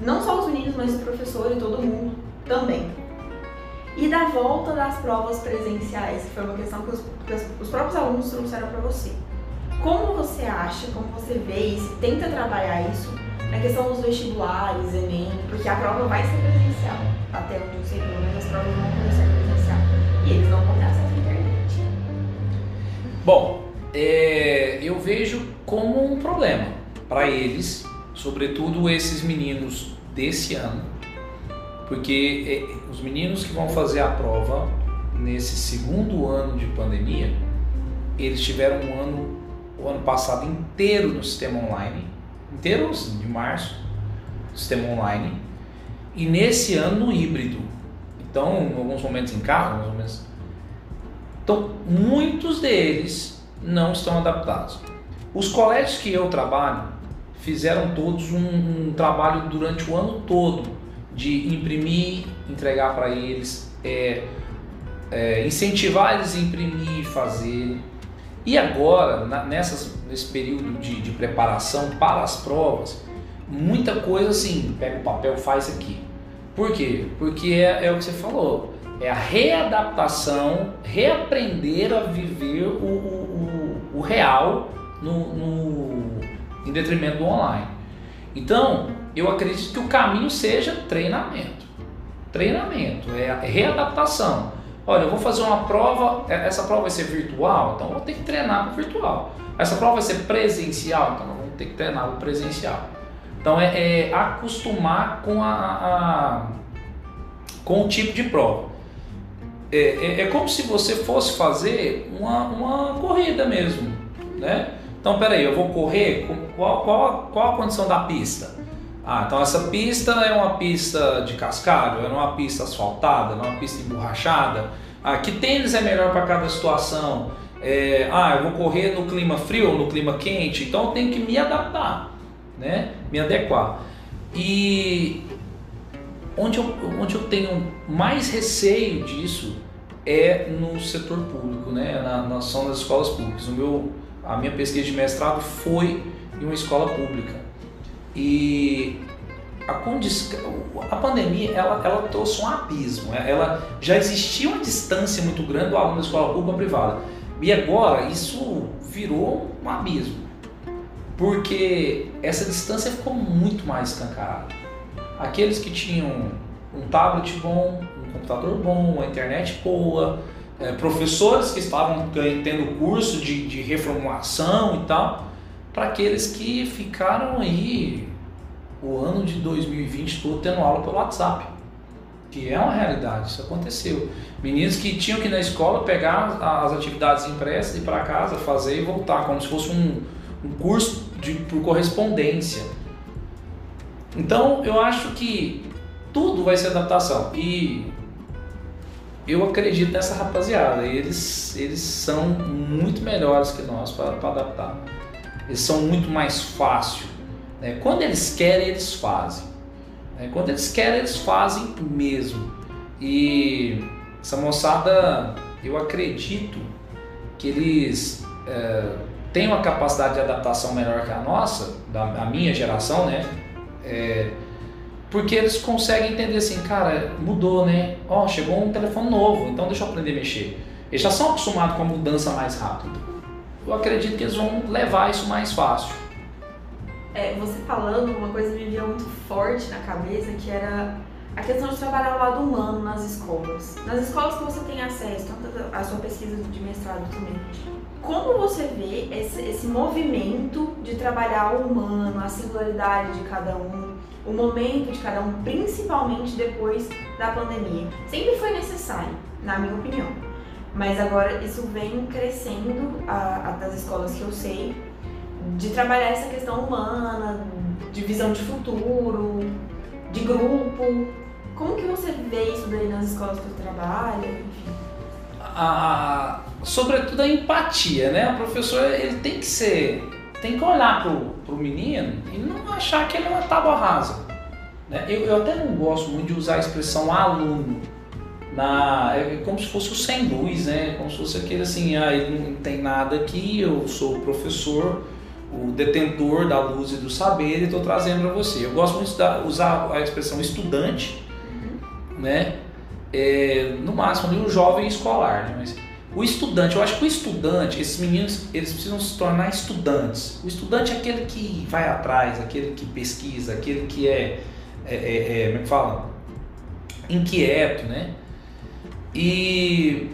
Não só os meninos, mas o professor e todo mundo também. E da volta das provas presenciais, que foi uma questão que os, que os próprios alunos trouxeram para você. Como você acha, como você vê e se tenta trabalhar isso na questão dos vestibulares, Enem, porque a prova vai ser presencial, até onde eu menos as provas vão ser presencial. E eles não vão Bom, é, eu vejo como um problema para eles, sobretudo esses meninos desse ano, porque é, os meninos que vão fazer a prova nesse segundo ano de pandemia, eles tiveram um ano o ano passado inteiro no sistema online, inteiro de março, sistema online, e nesse ano no híbrido. Então, em alguns momentos em carro, alguns momentos. Então, muitos deles não estão adaptados. Os colégios que eu trabalho fizeram todos um, um trabalho durante o ano todo de imprimir, entregar para eles, é, é, incentivar eles a imprimir, fazer. E agora, na, nessas, nesse período de, de, preparação para as provas, muita coisa assim, pega o papel, faz aqui. Por quê? Porque é, é o que você falou, é a readaptação, reaprender a viver o, o, o, o real no, no, em detrimento do online. Então, eu acredito que o caminho seja treinamento. Treinamento, é readaptação. Olha, eu vou fazer uma prova, é, essa prova vai ser virtual, então eu vou ter que treinar para virtual. Essa prova vai ser presencial, então eu vou ter que treinar para presencial. Então é, é acostumar com, a, a, com o tipo de prova. É, é, é, como se você fosse fazer uma, uma corrida mesmo, né? Então, peraí, eu vou correr, qual, qual, qual a condição da pista? Ah, então essa pista é uma pista de cascalho, é uma pista asfaltada, é uma pista emborrachada. Ah, que tênis é melhor para cada situação? É, ah, eu vou correr no clima frio ou no clima quente, então eu tenho que me adaptar, né? Me adequar. E onde eu, onde eu tenho mais receio disso é no setor público, né? Na, na são das escolas públicas. O meu, a minha pesquisa de mestrado foi em uma escola pública. E a, a pandemia ela, ela trouxe um abismo. Né? Ela já existia uma distância muito grande do aluno da escola pública privada. E agora isso virou um abismo. Porque essa distância ficou muito mais escancarada. Aqueles que tinham um tablet bom, um computador bom, uma internet boa, é, professores que estavam tendo curso de, de reformulação e tal, para aqueles que ficaram aí o ano de 2020 todo tendo aula pelo WhatsApp. Que é uma realidade, isso aconteceu. Meninos que tinham que ir na escola pegar as atividades impressas, ir para casa, fazer e voltar, como se fosse um, um curso de, por correspondência. Então eu acho que tudo vai ser adaptação. E eu acredito nessa rapaziada. Eles, eles são muito melhores que nós para adaptar. Eles são muito mais fáceis né? Quando eles querem, eles fazem. Né? Quando eles querem, eles fazem mesmo. E essa moçada, eu acredito que eles é, têm uma capacidade de adaptação melhor que a nossa, da a minha geração, né? É, porque eles conseguem entender assim, cara, mudou, né? Ó, oh, chegou um telefone novo, então deixa eu aprender a mexer. Eles já são acostumados com a mudança mais rápida. Eu acredito que eles vão levar isso mais fácil é, você falando, uma coisa me via muito forte na cabeça, que era a questão de trabalhar o lado humano nas escolas. Nas escolas que você tem acesso, tanto a sua pesquisa de mestrado também. Como você vê esse, esse movimento de trabalhar o humano, a singularidade de cada um, o momento de cada um, principalmente depois da pandemia? Sempre foi necessário, na minha opinião. Mas agora isso vem crescendo a, a das escolas que eu sei, de trabalhar essa questão humana, de visão de futuro, de grupo. Como que você vê isso daí nas escolas que você trabalha? A, sobretudo a empatia, né? O professor ele tem que ser, tem que olhar pro, pro menino e não achar que ele é uma tábua rasa. Né? Eu, eu até não gosto muito de usar a expressão aluno. Na, é como se fosse o sem luz, né? Como se fosse aquele assim, ah, ele não tem nada aqui, eu sou o professor, o detentor da luz e do saber e estou trazendo para você. Eu gosto muito de usar a expressão estudante. Né? É, no máximo ali um jovem escolar, né? Mas o estudante, eu acho que o estudante, esses meninos, eles precisam se tornar estudantes. O estudante é aquele que vai atrás, aquele que pesquisa, aquele que é, é, é, é como é fala? Inquieto, né? E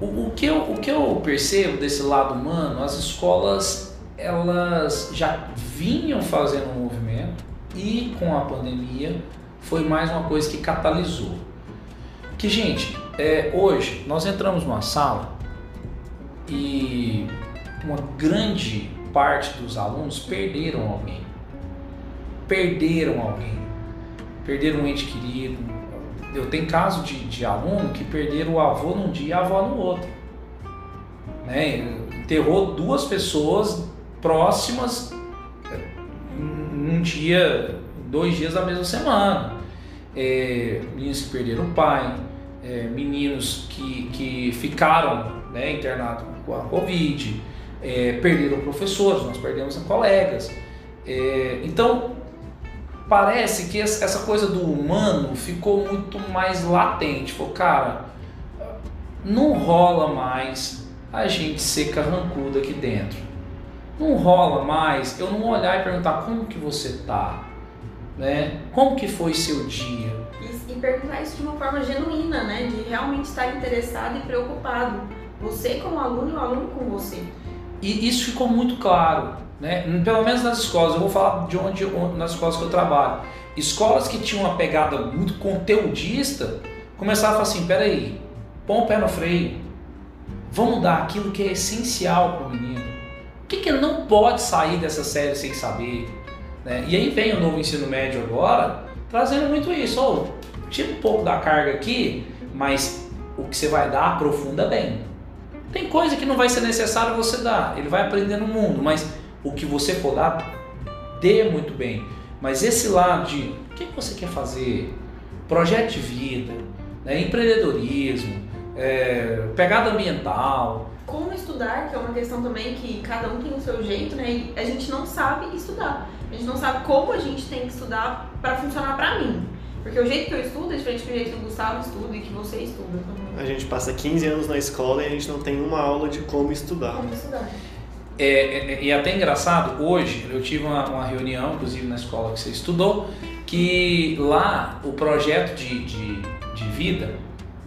o, o, que eu, o que eu percebo desse lado humano, as escolas elas já vinham fazendo um movimento e com a pandemia foi mais uma coisa que catalisou. Que, gente, é, hoje nós entramos numa sala e uma grande parte dos alunos perderam alguém. Perderam alguém. Perderam um ente querido. Eu tenho caso de, de aluno que perderam o avô num dia e a avó no outro. Né? Enterrou duas pessoas próximas num dia, dois dias da mesma semana. É, meninos que perderam o pai, é, meninos que, que ficaram né, internados com a Covid, é, perderam professores, nós perdemos colegas. É, então, parece que essa coisa do humano ficou muito mais latente. Falou, cara, não rola mais a gente ser carrancudo aqui dentro Não rola mais eu não olhar e perguntar como que você tá, né? Como que foi seu dia? E, e perguntar isso de uma forma genuína, né? De realmente estar interessado e preocupado. Você como aluno e o aluno com você. E isso ficou muito claro, né? Pelo menos nas escolas. Eu vou falar de onde, nas escolas que eu trabalho. Escolas que tinham uma pegada muito conteudista começaram a falar assim: peraí, põe o pé no freio, vamos dar aquilo que é essencial para o menino. O que, que ele não pode sair dessa série sem saber? Né? E aí vem o novo ensino médio agora, trazendo muito isso. Oh, tira um pouco da carga aqui, mas o que você vai dar aprofunda bem. Tem coisa que não vai ser necessário você dar, ele vai aprender no mundo, mas o que você for dar, dê muito bem. Mas esse lado de o que você quer fazer, projeto de vida, né, empreendedorismo, é, pegada ambiental. Como estudar, que é uma questão também que cada um tem o seu jeito, né? E a gente não sabe estudar. A gente não sabe como a gente tem que estudar para funcionar para mim. Porque o jeito que eu estudo é diferente do jeito que o Gustavo estuda e que você estuda. A gente passa 15 anos na escola e a gente não tem uma aula de como estudar. Como estudar. É, é, e é até engraçado, hoje eu tive uma, uma, reunião, inclusive na escola que você estudou, que lá o projeto de, de, de vida,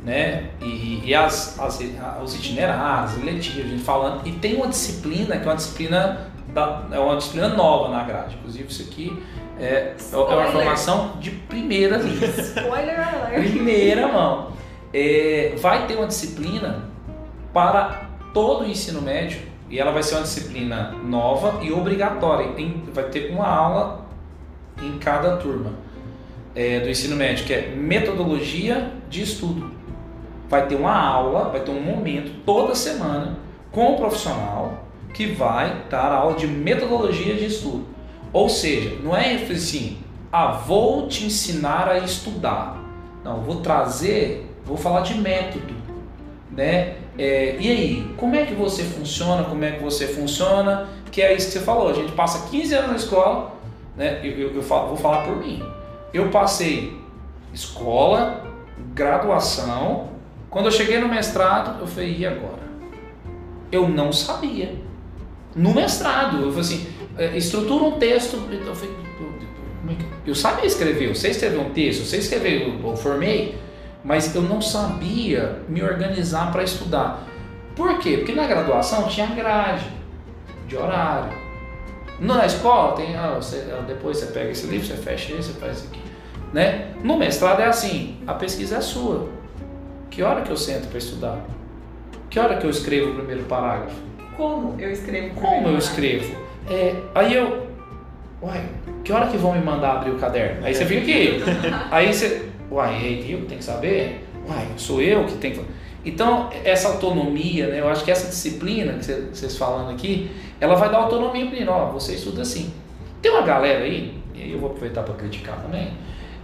né, e, e as, as, os itinerários, letivos, a gente falando, e tem uma disciplina que é uma disciplina, da, é uma disciplina nova na grade, inclusive isso aqui é, é uma formação de primeira linha. Spoiler alert! Primeira mão. É, vai ter uma disciplina para todo o ensino médio e ela vai ser uma disciplina nova e obrigatória. Tem, vai ter uma aula em cada turma é, do ensino médio, que é metodologia de estudo. Vai ter uma aula, vai ter um momento toda semana com o profissional que vai dar aula de metodologia de estudo. Ou seja, não é assim, ah, vou te ensinar a estudar. Não, vou trazer, vou falar de método, né? É, e aí, como é que você funciona? Como é que você funciona? Que é isso que você falou. A gente passa 15 anos na escola, né? Eu, eu, eu falo, vou falar por mim. Eu passei escola, graduação. Quando eu cheguei no mestrado, eu falei, e agora? Eu não sabia. No mestrado, eu falei assim, é, estrutura um texto. Eu, falei, é eu sabia escrever, eu sei escrever um texto, eu sei escrever, eu, eu formei mas eu não sabia me organizar para estudar. Por quê? Porque na graduação tinha grade de horário. Na escola tem, ah, você, ah, depois você pega esse livro, você fecha esse, você faz isso aqui. Né? No mestrado é assim, a pesquisa é sua. Que hora que eu sento para estudar? Que hora que eu escrevo o primeiro parágrafo? Como eu escrevo? Como eu escrevo? É, aí eu, uai, que hora que vão me mandar abrir o caderno? Aí você fica aqui. aí você, Uai, eu que tenho que saber? Uai, sou eu que tenho que. Então, essa autonomia, né, eu acho que essa disciplina que vocês falando aqui, ela vai dar autonomia para mim. Ó, você estuda assim. Tem uma galera aí, e eu vou aproveitar para criticar também,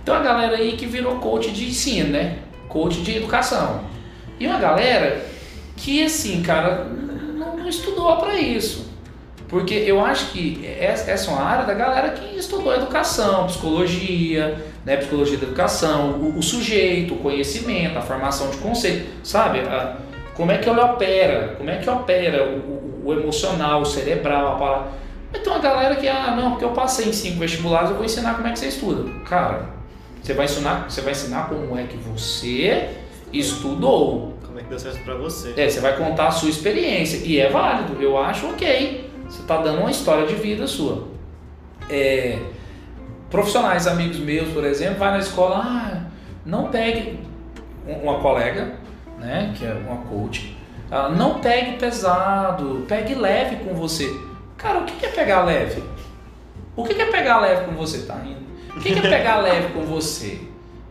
tem uma galera aí que virou coach de ensino, né? Coach de educação. E uma galera que, assim, cara, não, estudou para isso. Porque eu acho que essa é uma área da galera que estudou educação, psicologia, né, psicologia da educação, o, o, sujeito, o conhecimento, a formação de conceito, sabe? A, como é que ele opera, como é que opera o, o, o emocional, o cerebral, a palavra. Então a galera que, ah, não, porque eu passei em cinco vestibulares, eu vou ensinar como é que você estuda. Cara, você vai ensinar, você vai ensinar como é que você estudou. Como é que deu certo pra você. É, você vai contar a sua experiência. E é válido, eu acho ok. Você está dando uma história de vida sua. É, profissionais, amigos meus, por exemplo, vai na escola, ah, não pegue uma colega, né, que é uma coach, ah, não pegue pesado, pegue leve com você. Cara, o que é pegar leve? O que é pegar leve com você? Tá rindo? O que é pegar (laughs) leve com você?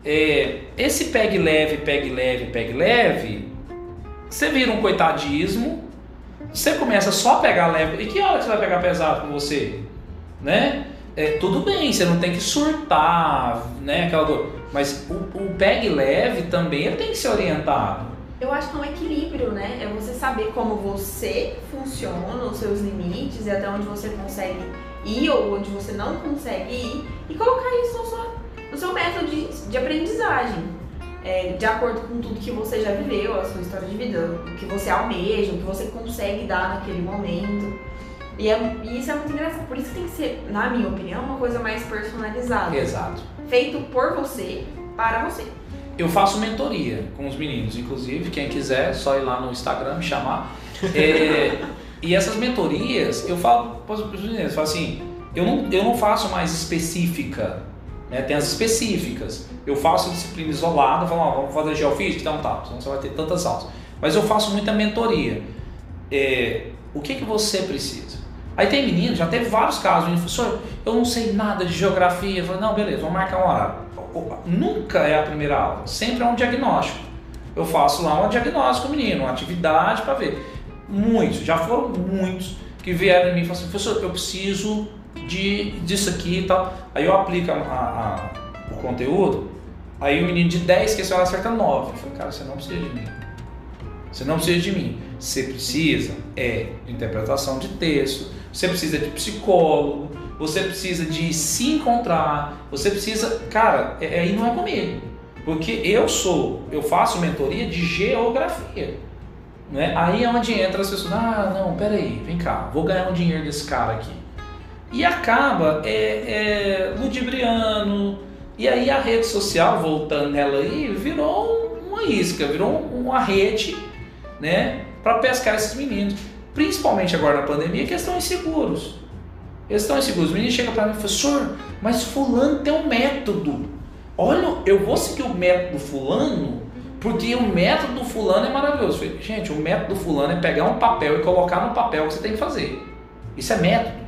É, esse pegue leve, pegue leve, pegue leve, você vira um coitadismo, você começa só a pegar leve. E que hora que você vai pegar pesado com você? Né? é, tudo bem, você não tem que surtar, né? Aquela coisa. Mas o, o pegue leve também ele tem que ser orientado. Eu acho que é um equilíbrio, né? É você saber como você funciona, os seus limites e até onde você consegue ir ou onde você não consegue ir e colocar isso no seu, no seu método de, de aprendizagem. É, de acordo com tudo que você já viveu, a sua história de vida, o que você almeja, o que você consegue dar naquele momento. E, é, e isso é muito engraçado. Por isso que tem que ser, na minha opinião, uma coisa mais personalizada. Exato. Feito por você, para você. Eu faço mentoria com os meninos, inclusive, quem quiser, é só ir lá no Instagram me chamar. É, e essas mentorias, eu falo para os meninos, eu falo assim, eu não, eu não faço mais específica, né? tem as específicas. Eu faço disciplina isolada, falo, ó, vamos fazer geofísica, então tá, senão você vai ter tantas aulas. Mas eu faço muita mentoria. É, o que, que você precisa? Aí tem menino, já teve vários casos, menino professor, eu não sei nada de geografia. Eu falo, não, beleza, vamos marcar uma hora. Nunca é a primeira aula, sempre é um diagnóstico. Eu faço lá um diagnóstico menino, uma atividade para ver. Muitos, já foram muitos que vieram em mim e falaram assim, professor, eu preciso de, disso aqui e tal. Aí eu aplico a, a, o conteúdo, aí o menino de 10 que ela acerta 9. Eu falei, cara, você não precisa de mim. Você não precisa de mim. Você precisa é de interpretação de texto, você precisa de psicólogo, você precisa de se encontrar, você precisa. Cara, é, aí não é comigo. Porque eu sou, eu faço mentoria de geografia. Né? Aí é onde entra as pessoas, ah, não, peraí, vem cá, vou ganhar um dinheiro desse cara aqui. E acaba é, é, ludibriano, e aí a rede social, voltando nela aí, virou uma isca, virou uma rede, né, para pescar esses meninos. Principalmente agora na pandemia, que estão inseguros. Eles estão inseguros. Os meninos chegam para mim e professor, mas fulano tem um método. Olha, eu vou seguir o método fulano porque o método do fulano é maravilhoso. Gente, o método do fulano é pegar um papel e colocar no papel o que você tem que fazer. Isso é método.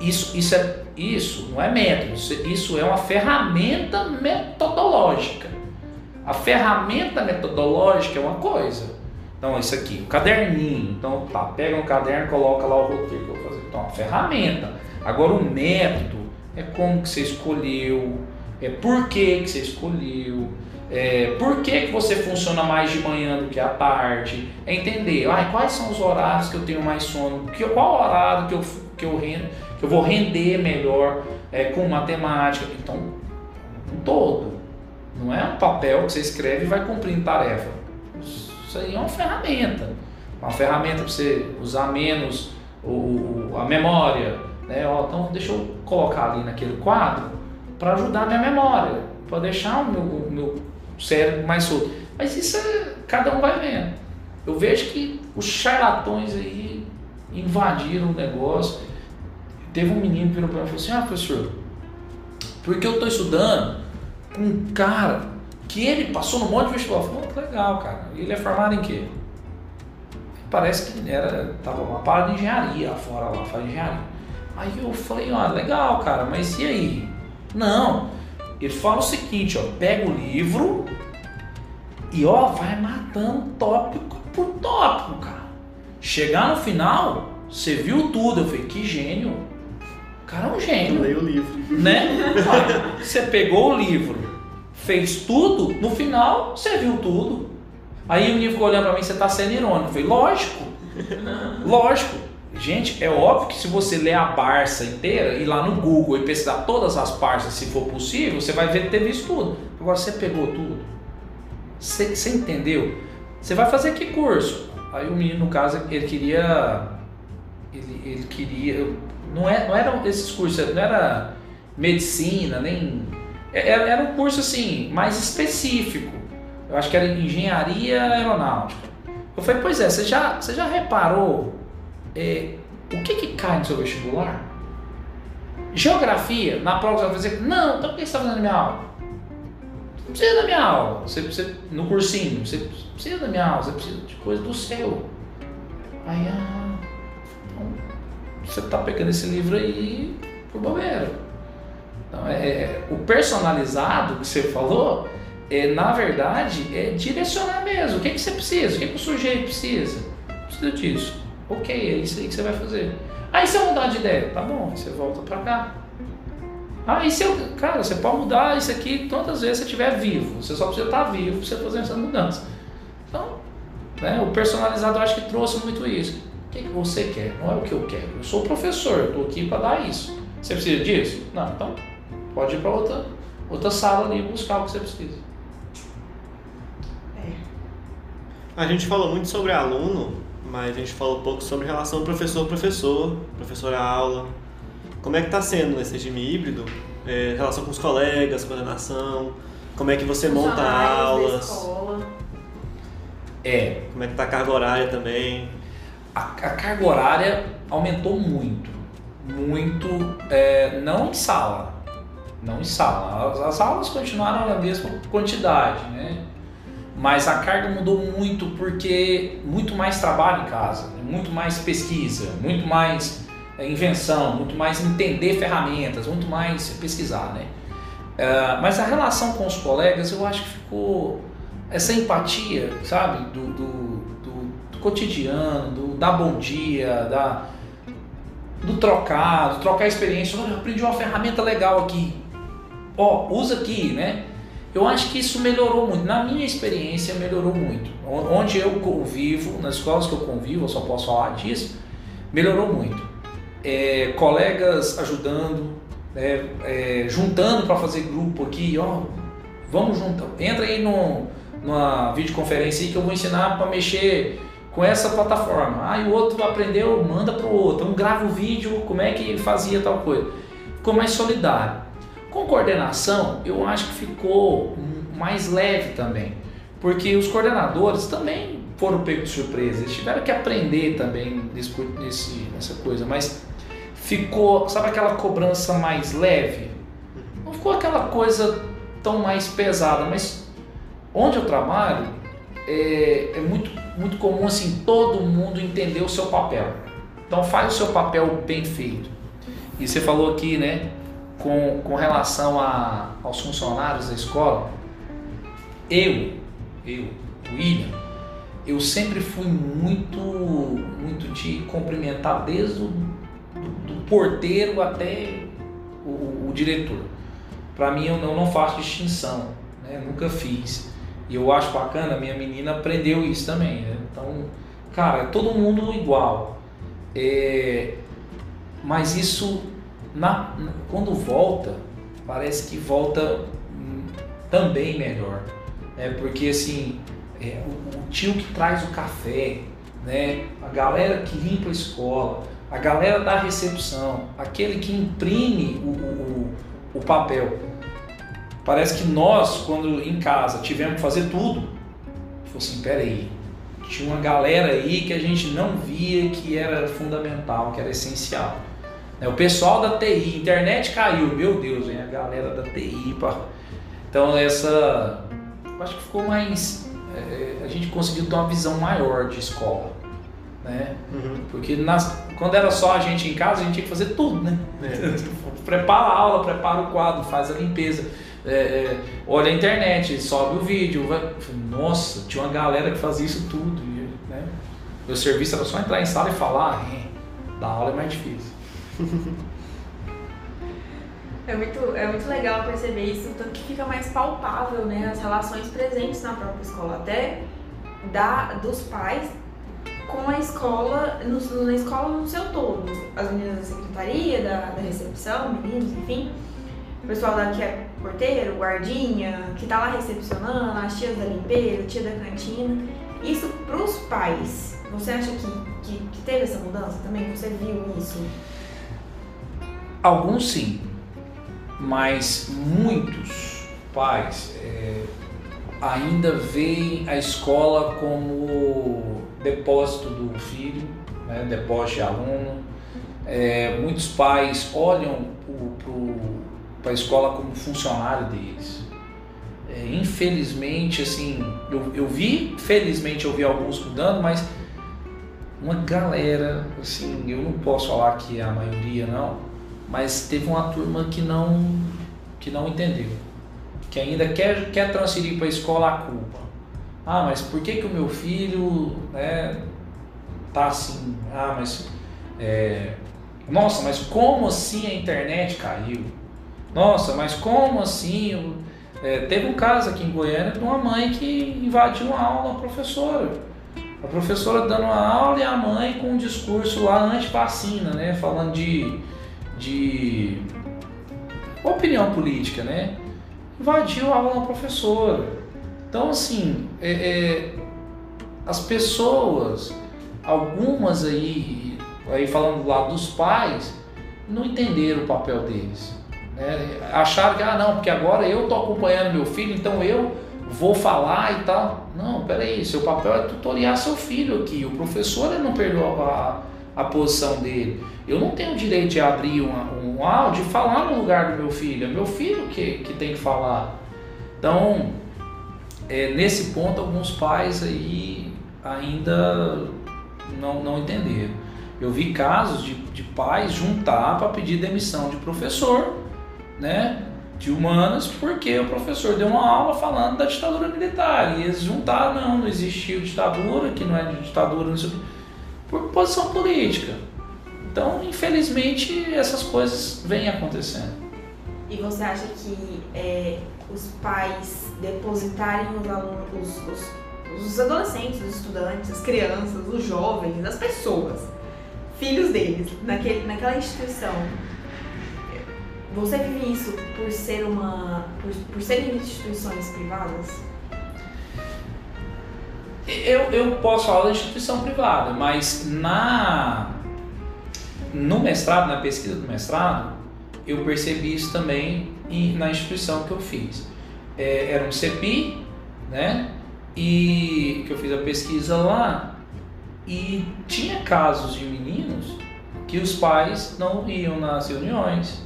Isso, isso, é, isso não é método, isso é uma ferramenta metodológica. A ferramenta metodológica é uma coisa. Então, isso aqui, o caderninho. Então, tá, pega um caderno, coloca lá o roteiro que eu vou fazer. Então, a ferramenta. Agora, o método é como que você escolheu, é por que, que você escolheu, é, por que, que você funciona mais de manhã do que à tarde? É entender ah, quais são os horários que eu tenho mais sono, que, qual horário que eu, que eu, rendo, que eu vou render melhor é, com matemática. Então, um todo. Não é um papel que você escreve e vai cumprindo tarefa. Isso aí é uma ferramenta. Uma ferramenta para você usar menos o, a memória. Né? Ó, então, deixa eu colocar ali naquele quadro para ajudar a minha memória, para deixar o meu, o meu cérebro mais solto. Mas isso é, cada um vai vendo. Eu vejo que os charlatões aí invadiram o negócio. Teve um menino que virou para mim e falou assim: Ah, professor, porque eu estou estudando com um cara que ele passou no monte de vestibular. Eu falei, oh, legal, cara. Ele é formado em quê? Parece que era, tava uma parada de engenharia lá fora, lá, faz engenharia. Aí eu falei, ó, oh, legal, cara, mas e aí? Não, ele fala o seguinte, ó, pega o livro e ó, vai matando tópico por tópico, cara. Chegar no final, você viu tudo. Eu falei, que gênio. O cara é um gênio. Leio o livro. Né? você pegou o livro, fez tudo, no final você viu tudo. Aí o menino ficou olhando pra mim, você tá sendo irônico. Eu falei, lógico. Lógico. Gente, é óbvio que se você ler a Barça inteira, ir lá no Google e pesquisar todas as partes, se for possível, você vai ver ter visto tudo. Agora, você pegou tudo. Você, você entendeu? Você vai fazer que curso? Aí o menino, no caso, ele queria. Ele, ele queria. Não, é, não eram esses cursos, não era medicina, nem. Era, era um curso assim, mais específico. Eu acho que era engenharia aeronáutica. Eu falei, pois é, você já, você já reparou é, o que, que cai no seu vestibular? Geografia, na prova você vai fazer, não, então por que você está fazendo minha aula? Você não precisa da minha aula, você precisa, no cursinho, você precisa da minha aula, você precisa de coisa do seu. Aí, ah, então, você está pegando esse livro aí por bobeira. Então, é, é, o personalizado que você falou, é, na verdade, é direcionar mesmo. O que, que você precisa? O que, que o sujeito precisa? Precisa disso. Ok, é isso aí que você vai fazer. Aí se eu mudar de ideia, tá bom, você volta pra cá. Ah, e se eu. Cara, você pode mudar isso aqui quantas vezes você estiver vivo. Você só precisa estar vivo pra você fazer essa mudança. Então, né, o personalizado eu acho que trouxe muito isso. O que, que você quer? Não é o que eu quero. Eu sou professor, eu estou aqui para dar isso. Você precisa disso? Não, então pode ir para outra, outra sala ali buscar o que você precisa. É. A gente falou muito sobre aluno, mas a gente falou um pouco sobre relação professor-professor, professor-aula. Como é que está sendo nesse regime híbrido? É, relação com os colegas, coordenação, como é que você monta aulas? É. Como é que tá a carga horária também? A, a carga horária aumentou muito. Muito, é, não em sala. Não em sala. As, as aulas continuaram a mesma quantidade, né? Mas a carga mudou muito porque muito mais trabalho em casa, muito mais pesquisa, muito mais é, invenção, muito mais entender ferramentas, muito mais pesquisar, né? É, mas a relação com os colegas, eu acho que ficou essa empatia, sabe, do, do, do, do cotidiano, do bom dia, da, do trocar, do trocar experiência. Eu aprendi uma ferramenta legal aqui. Ó, usa aqui, né? Eu acho que isso melhorou muito. Na minha experiência, melhorou muito. Onde eu convivo, nas escolas que eu convivo, eu só posso falar disso, melhorou muito. É, colegas ajudando, é, é, juntando para fazer grupo aqui, ó, vamos juntar, entra aí no, numa videoconferência aí que eu vou ensinar para mexer com essa plataforma. Ah, e o outro aprendeu, manda para o outro, um grava o vídeo, como é que fazia tal coisa. Ficou mais solidário. Com coordenação, eu acho que ficou mais leve também, porque os coordenadores também foram pegos de surpresa, eles tiveram que aprender também nesse, nesse, nessa coisa, mas ficou, sabe aquela cobrança mais leve? Não ficou aquela coisa tão mais pesada, mas onde eu trabalho é, é muito, muito comum assim todo mundo entender o seu papel. Então faz o seu papel bem feito. E você falou aqui, né, com, com relação a, aos funcionários da escola, eu, eu, William, eu sempre fui muito, muito de cumprimentar desde o do porteiro até o, o diretor. Para mim, eu não, não faço distinção, né? nunca fiz. E eu acho bacana, minha menina aprendeu isso também. Né? Então, cara, é todo mundo igual. É, mas isso, na, quando volta, parece que volta hum, também melhor. Né? Porque assim, é, o, o tio que traz o café, né? a galera que limpa a escola, a galera da recepção, aquele que imprime o, o, o papel. Parece que nós, quando em casa tivemos que fazer tudo, falou assim, peraí, tinha uma galera aí que a gente não via que era fundamental, que era essencial. É, o pessoal da TI, internet caiu, meu Deus, hein, a galera da TI. Pá. Então essa, acho que ficou mais, é, a gente conseguiu ter uma visão maior de escola né? Uhum. Porque nas, quando era só a gente em casa, a gente tinha que fazer tudo, né? É. (laughs) prepara a aula, prepara o quadro, faz a limpeza, é, é, olha a internet, sobe o vídeo. Vai... Nossa, tinha uma galera que fazia isso tudo. Né? Meu serviço era só entrar em sala e falar, ah, da aula é mais difícil. (laughs) É muito, é muito legal perceber isso, tanto que fica mais palpável né, as relações presentes na própria escola, até da, dos pais com a escola, no, na escola no seu todo. As meninas da secretaria, da, da recepção, meninos, enfim. O pessoal da que é porteiro, guardinha, que tá lá recepcionando, as tias da limpeza, tia da cantina. Isso pros pais. Você acha que, que, que teve essa mudança também? Você viu isso? Alguns sim, mas muitos pais é, ainda veem a escola como depósito do filho, né, depósito de aluno. É, muitos pais olham para a escola como funcionário deles. É, infelizmente, assim, eu, eu vi, felizmente eu vi alguns mudando, mas uma galera, assim, eu não posso falar que a maioria não, mas teve uma turma que não, que não entendeu, que ainda quer, quer transferir para a escola a culpa. Ah, mas por que, que o meu filho né, tá assim? Ah, mas. É... Nossa, mas como assim a internet caiu? Nossa, mas como assim? É, teve um caso aqui em Goiânia de uma mãe que invadiu uma aula da professora. A professora dando uma aula e a mãe com um discurso lá anti-vacina, né? Falando de, de opinião política, né? Invadiu a aula da professora. Então, assim, é, é, as pessoas algumas aí, aí falando do lado dos pais, não entenderam o papel deles. Né? Acharam que, ah não, porque agora eu estou acompanhando meu filho, então eu vou falar e tal. Não, peraí, seu papel é tutoriar seu filho aqui. O professor ele não perdoa a, a posição dele. Eu não tenho o direito de abrir um, um áudio e falar no lugar do meu filho. É meu filho que, que tem que falar. Então, é, nesse ponto, alguns pais aí ainda não, não entenderam. Eu vi casos de, de pais juntar para pedir demissão de professor, né? de humanas, porque o professor deu uma aula falando da ditadura militar. E eles juntaram, não, não existiu ditadura, que não é ditadura, não sei por posição política. Então, infelizmente, essas coisas vêm acontecendo. E você acha que é, os pais depositarem os alunos, os, os, os adolescentes, os estudantes, as crianças, os jovens, as pessoas, filhos deles, naquele, naquela instituição, você vive isso por ser uma. por, por serem instituições privadas? Eu, eu posso falar da instituição privada, mas na no mestrado, na pesquisa do mestrado, eu percebi isso também na instituição que eu fiz. É, era um CEPI, né? E que eu fiz a pesquisa lá e tinha casos de meninos que os pais não iam nas reuniões,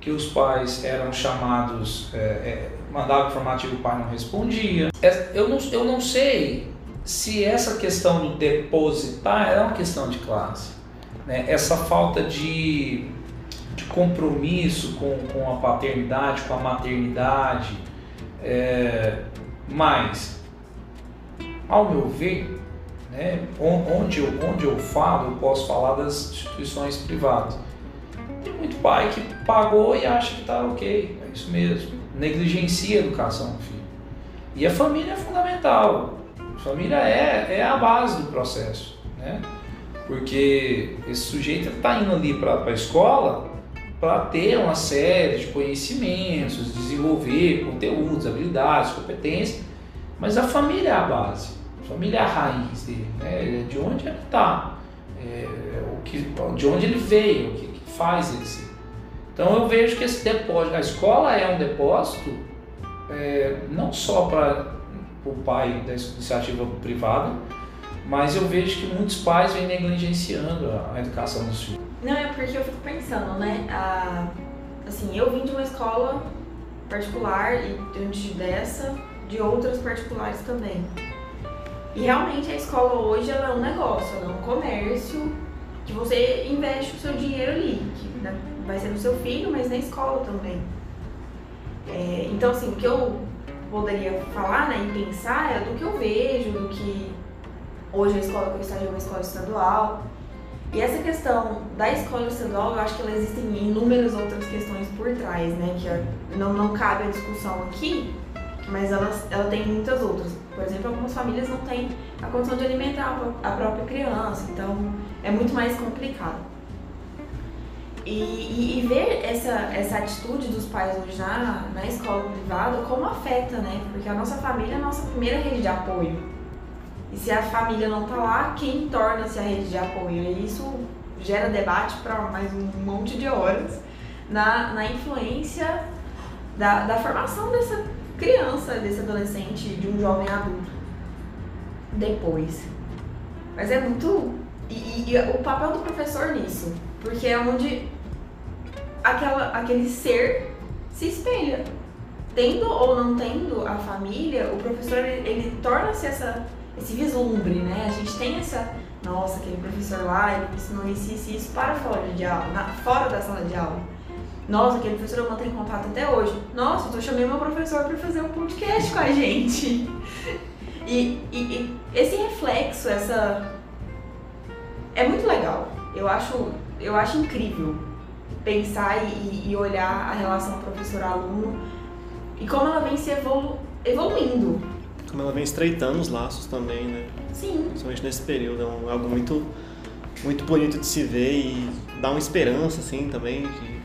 que os pais eram chamados, é, é, mandava informativo, o pai não respondia. É, eu não, eu não sei se essa questão do depositar é uma questão de classe. Né? Essa falta de, de compromisso com, com a paternidade, com a maternidade. É, mas, ao meu ver, né, onde, eu, onde eu falo, eu posso falar das instituições privadas tem muito pai que pagou e acha que está ok, é isso mesmo. Negligencia a educação do filho. E a família é fundamental. Família é, é a base do processo. Né? Porque esse sujeito está indo ali para a escola para ter uma série de conhecimentos, desenvolver conteúdos, habilidades, competências, mas a família é a base, a família é a raiz dele, né? de onde ele está, é, o que, de onde ele veio, o que, faz esse. Então eu vejo que esse depósito, a escola é um depósito é, não só para o pai da iniciativa privada, mas eu vejo que muitos pais vêm negligenciando a educação dos filhos. Não, é porque eu fico pensando, né? Assim, eu vim de uma escola particular e antes dessa, de outras particulares também. E realmente a escola hoje ela é um negócio, ela é um comércio que você investe o seu dinheiro ali, que vai ser no seu filho, mas na escola também. É, então, assim, o que eu poderia falar né, e pensar é do que eu vejo, do que hoje a escola que eu estou é uma escola estadual. E essa questão da escola estadual, eu acho que ela existem inúmeras outras questões por trás, né? Que não, não cabe a discussão aqui, mas ela, ela tem muitas outras. Por exemplo, algumas famílias não têm a condição de alimentar a própria criança, então é muito mais complicado. E, e, e, ver essa, essa atitude dos pais hoje na, na escola privada, como afeta, né? Porque a nossa família é a nossa primeira rede de apoio. E se a família não tá lá, quem torna-se a rede de apoio? E isso gera debate para mais um monte de horas na, na influência da, da formação dessa criança, desse adolescente, de um jovem adulto. Depois. Mas é muito. E, e, o papel do professor nisso. Porque é onde aquela, aquele ser se espelha. Tendo ou não tendo a família, o professor ele, ele torna-se essa esse vislumbre, né? A gente tem essa, nossa, aquele professor lá, ele ensinou isso, isso, isso para fora de aula, na, fora da sala de aula. Nossa, aquele professor eu mantenho contato até hoje. Nossa, eu chamei meu professor para fazer um podcast com a gente. (laughs) E, e, e, esse reflexo, essa. É muito legal. Eu acho, eu acho incrível pensar e, e olhar a relação professor-aluno e como ela vem se evolu evoluindo. Como ela vem estreitando os laços também, né? Sim. Principalmente nesse período. É um, algo muito, muito bonito de se ver e dá uma esperança, assim, também, de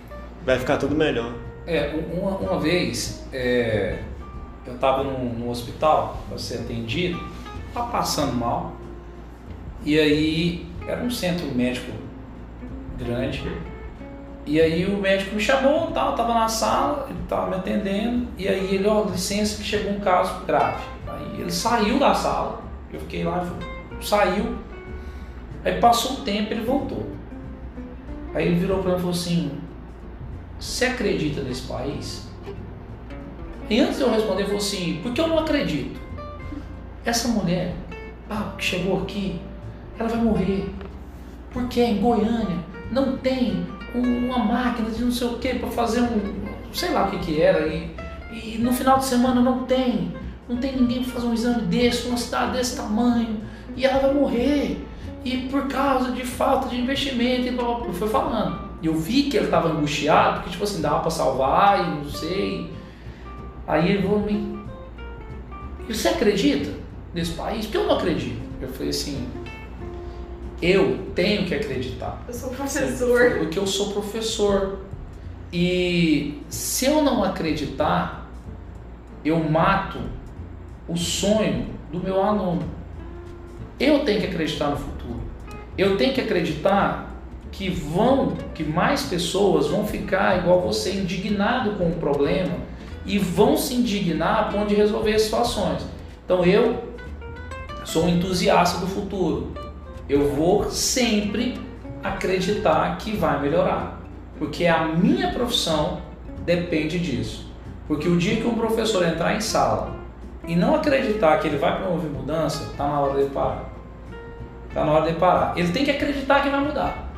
vai ficar tudo melhor. É, uma, uma vez é, eu estava no, no hospital para ser atendido, estava passando mal E aí era um centro médico grande. E aí o médico me chamou, tal, tava na sala, ele tava me atendendo, e aí ele, ó, licença que chegou um caso grave. Aí ele saiu da sala, eu fiquei lá, saiu, aí passou um tempo ele voltou. Aí ele virou para mim e falou assim, você acredita nesse país? E antes de eu responder, ele falou assim, porque eu não acredito. Essa mulher, ah, que chegou aqui, ela vai morrer. Porque em Goiânia não tem uma máquina de não sei o que para fazer um. sei lá o que que era. E, e no final de semana não tem. Não tem ninguém para fazer um exame desse, uma cidade desse tamanho. E ela vai morrer. E por causa de falta de investimento, e blá, blá. foi falando. Eu vi que ele estava angustiado, porque tipo assim, dava para salvar e não sei. Aí ele falou me. Você acredita nesse país? Porque eu não acredito. Eu falei assim, eu tenho que acreditar. Eu sou professor. Porque eu sou professor. E se eu não acreditar, eu mato o sonho do meu aluno. Eu tenho que acreditar no futuro. Eu tenho que acreditar que vão, que mais pessoas vão ficar igual você, indignado com o problema e vão se indignar a ponto de resolver as situações. Então eu sou um entusiasta do futuro eu vou sempre acreditar que vai melhorar, porque a minha profissão depende disso. Porque o dia que um professor entrar em sala e não acreditar que ele vai promover mudança, está na hora de parar. Está na hora de parar. Ele tem que acreditar que vai mudar.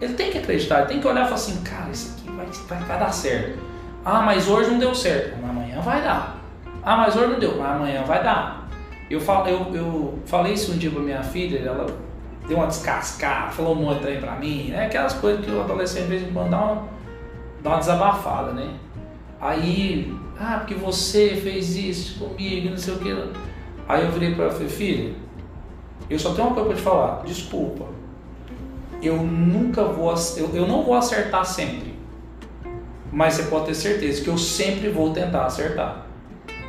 Ele tem que acreditar, ele tem que olhar e falar assim, cara, isso aqui vai, vai, vai dar certo. Ah, mas hoje não deu certo. Mas amanhã vai dar. Ah, mas hoje não deu. Mas amanhã vai dar. Eu, falo, eu, eu falei isso um dia para minha filha, ela deu uma descascada, falou um monte aí pra mim, né? Aquelas coisas que o adolescente de vez em quando dá uma, dá uma desabafada, né? Aí, ah, porque você fez isso comigo, não sei o que. Aí eu virei pra ela e falei, filha, eu só tenho uma coisa pra te falar, desculpa. Eu nunca vou, eu, eu não vou acertar sempre. Mas você pode ter certeza que eu sempre vou tentar acertar.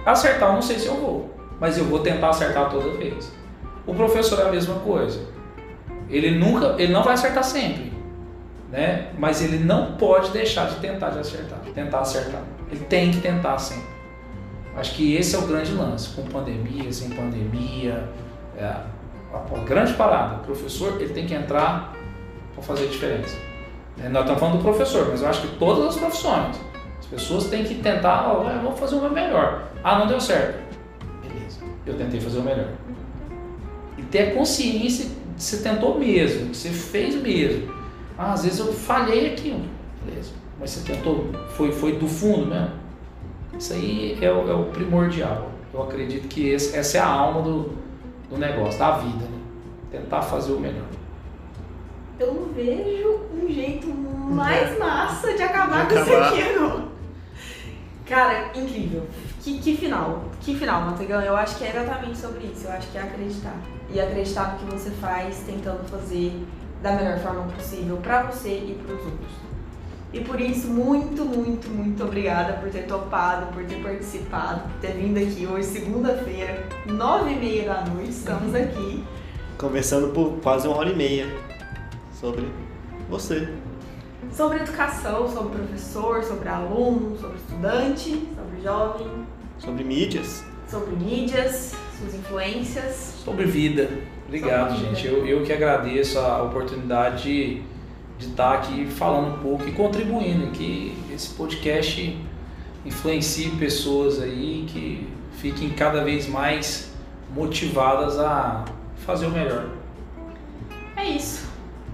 Acertar eu não sei se eu vou, mas eu vou tentar acertar toda vez. O professor é a mesma coisa. Ele nunca, ele não vai acertar sempre, né? Mas ele não pode deixar de tentar de acertar, tentar acertar. Ele tem que tentar sempre. Acho que esse é o grande lance, com pandemia, sem pandemia, é, a, grande parada. O professor ele tem que entrar para fazer diferença. É, nós estamos falando do professor, mas eu acho que todas as profissões, as pessoas têm que tentar, eu vou fazer o meu melhor. Ah, não deu certo. Beleza, eu tentei fazer o melhor. E ter consciência você tentou mesmo, que você fez mesmo. Ah, às vezes eu falhei aqui, beleza. Mas você tentou, foi, foi do fundo mesmo. Isso aí é o, é o primordial. Eu acredito que esse, essa é a alma do, do negócio, da vida, né? Tentar fazer o melhor. Eu não vejo um jeito mais massa de acabar, de acabar. com isso aqui, não. Cara, incrível. Que, que final. Que final, Mantegão. Eu acho que é exatamente sobre isso. Eu acho que é acreditar e acreditar no que você faz, tentando fazer da melhor forma possível para você e para os outros. E por isso, muito, muito, muito obrigada por ter topado, por ter participado, por ter vindo aqui hoje, segunda-feira, nove e meia da noite, estamos (laughs) aqui. Conversando por quase uma hora e meia sobre você. Sobre educação, sobre professor, sobre aluno, sobre estudante, sobre jovem. Sobre mídias. Sobre mídias, suas influências. Sobre vida. Obrigado, Sobre gente. Vida. Eu, eu que agradeço a oportunidade de, de estar aqui falando um pouco e contribuindo, que esse podcast influencie pessoas aí que fiquem cada vez mais motivadas a fazer o melhor. É isso.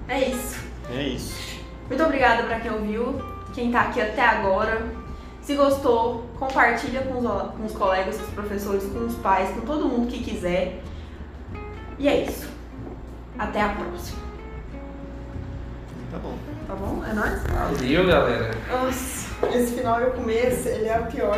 É isso. É isso. Muito obrigada para quem ouviu, quem está aqui até agora. Se gostou, compartilha com os, com os colegas, com os professores, com os pais, com todo mundo que quiser. E é isso. Até a próxima. Tá bom. Tá bom? É nóis? Valeu, galera. Nossa, esse final eu começo, ele é o pior.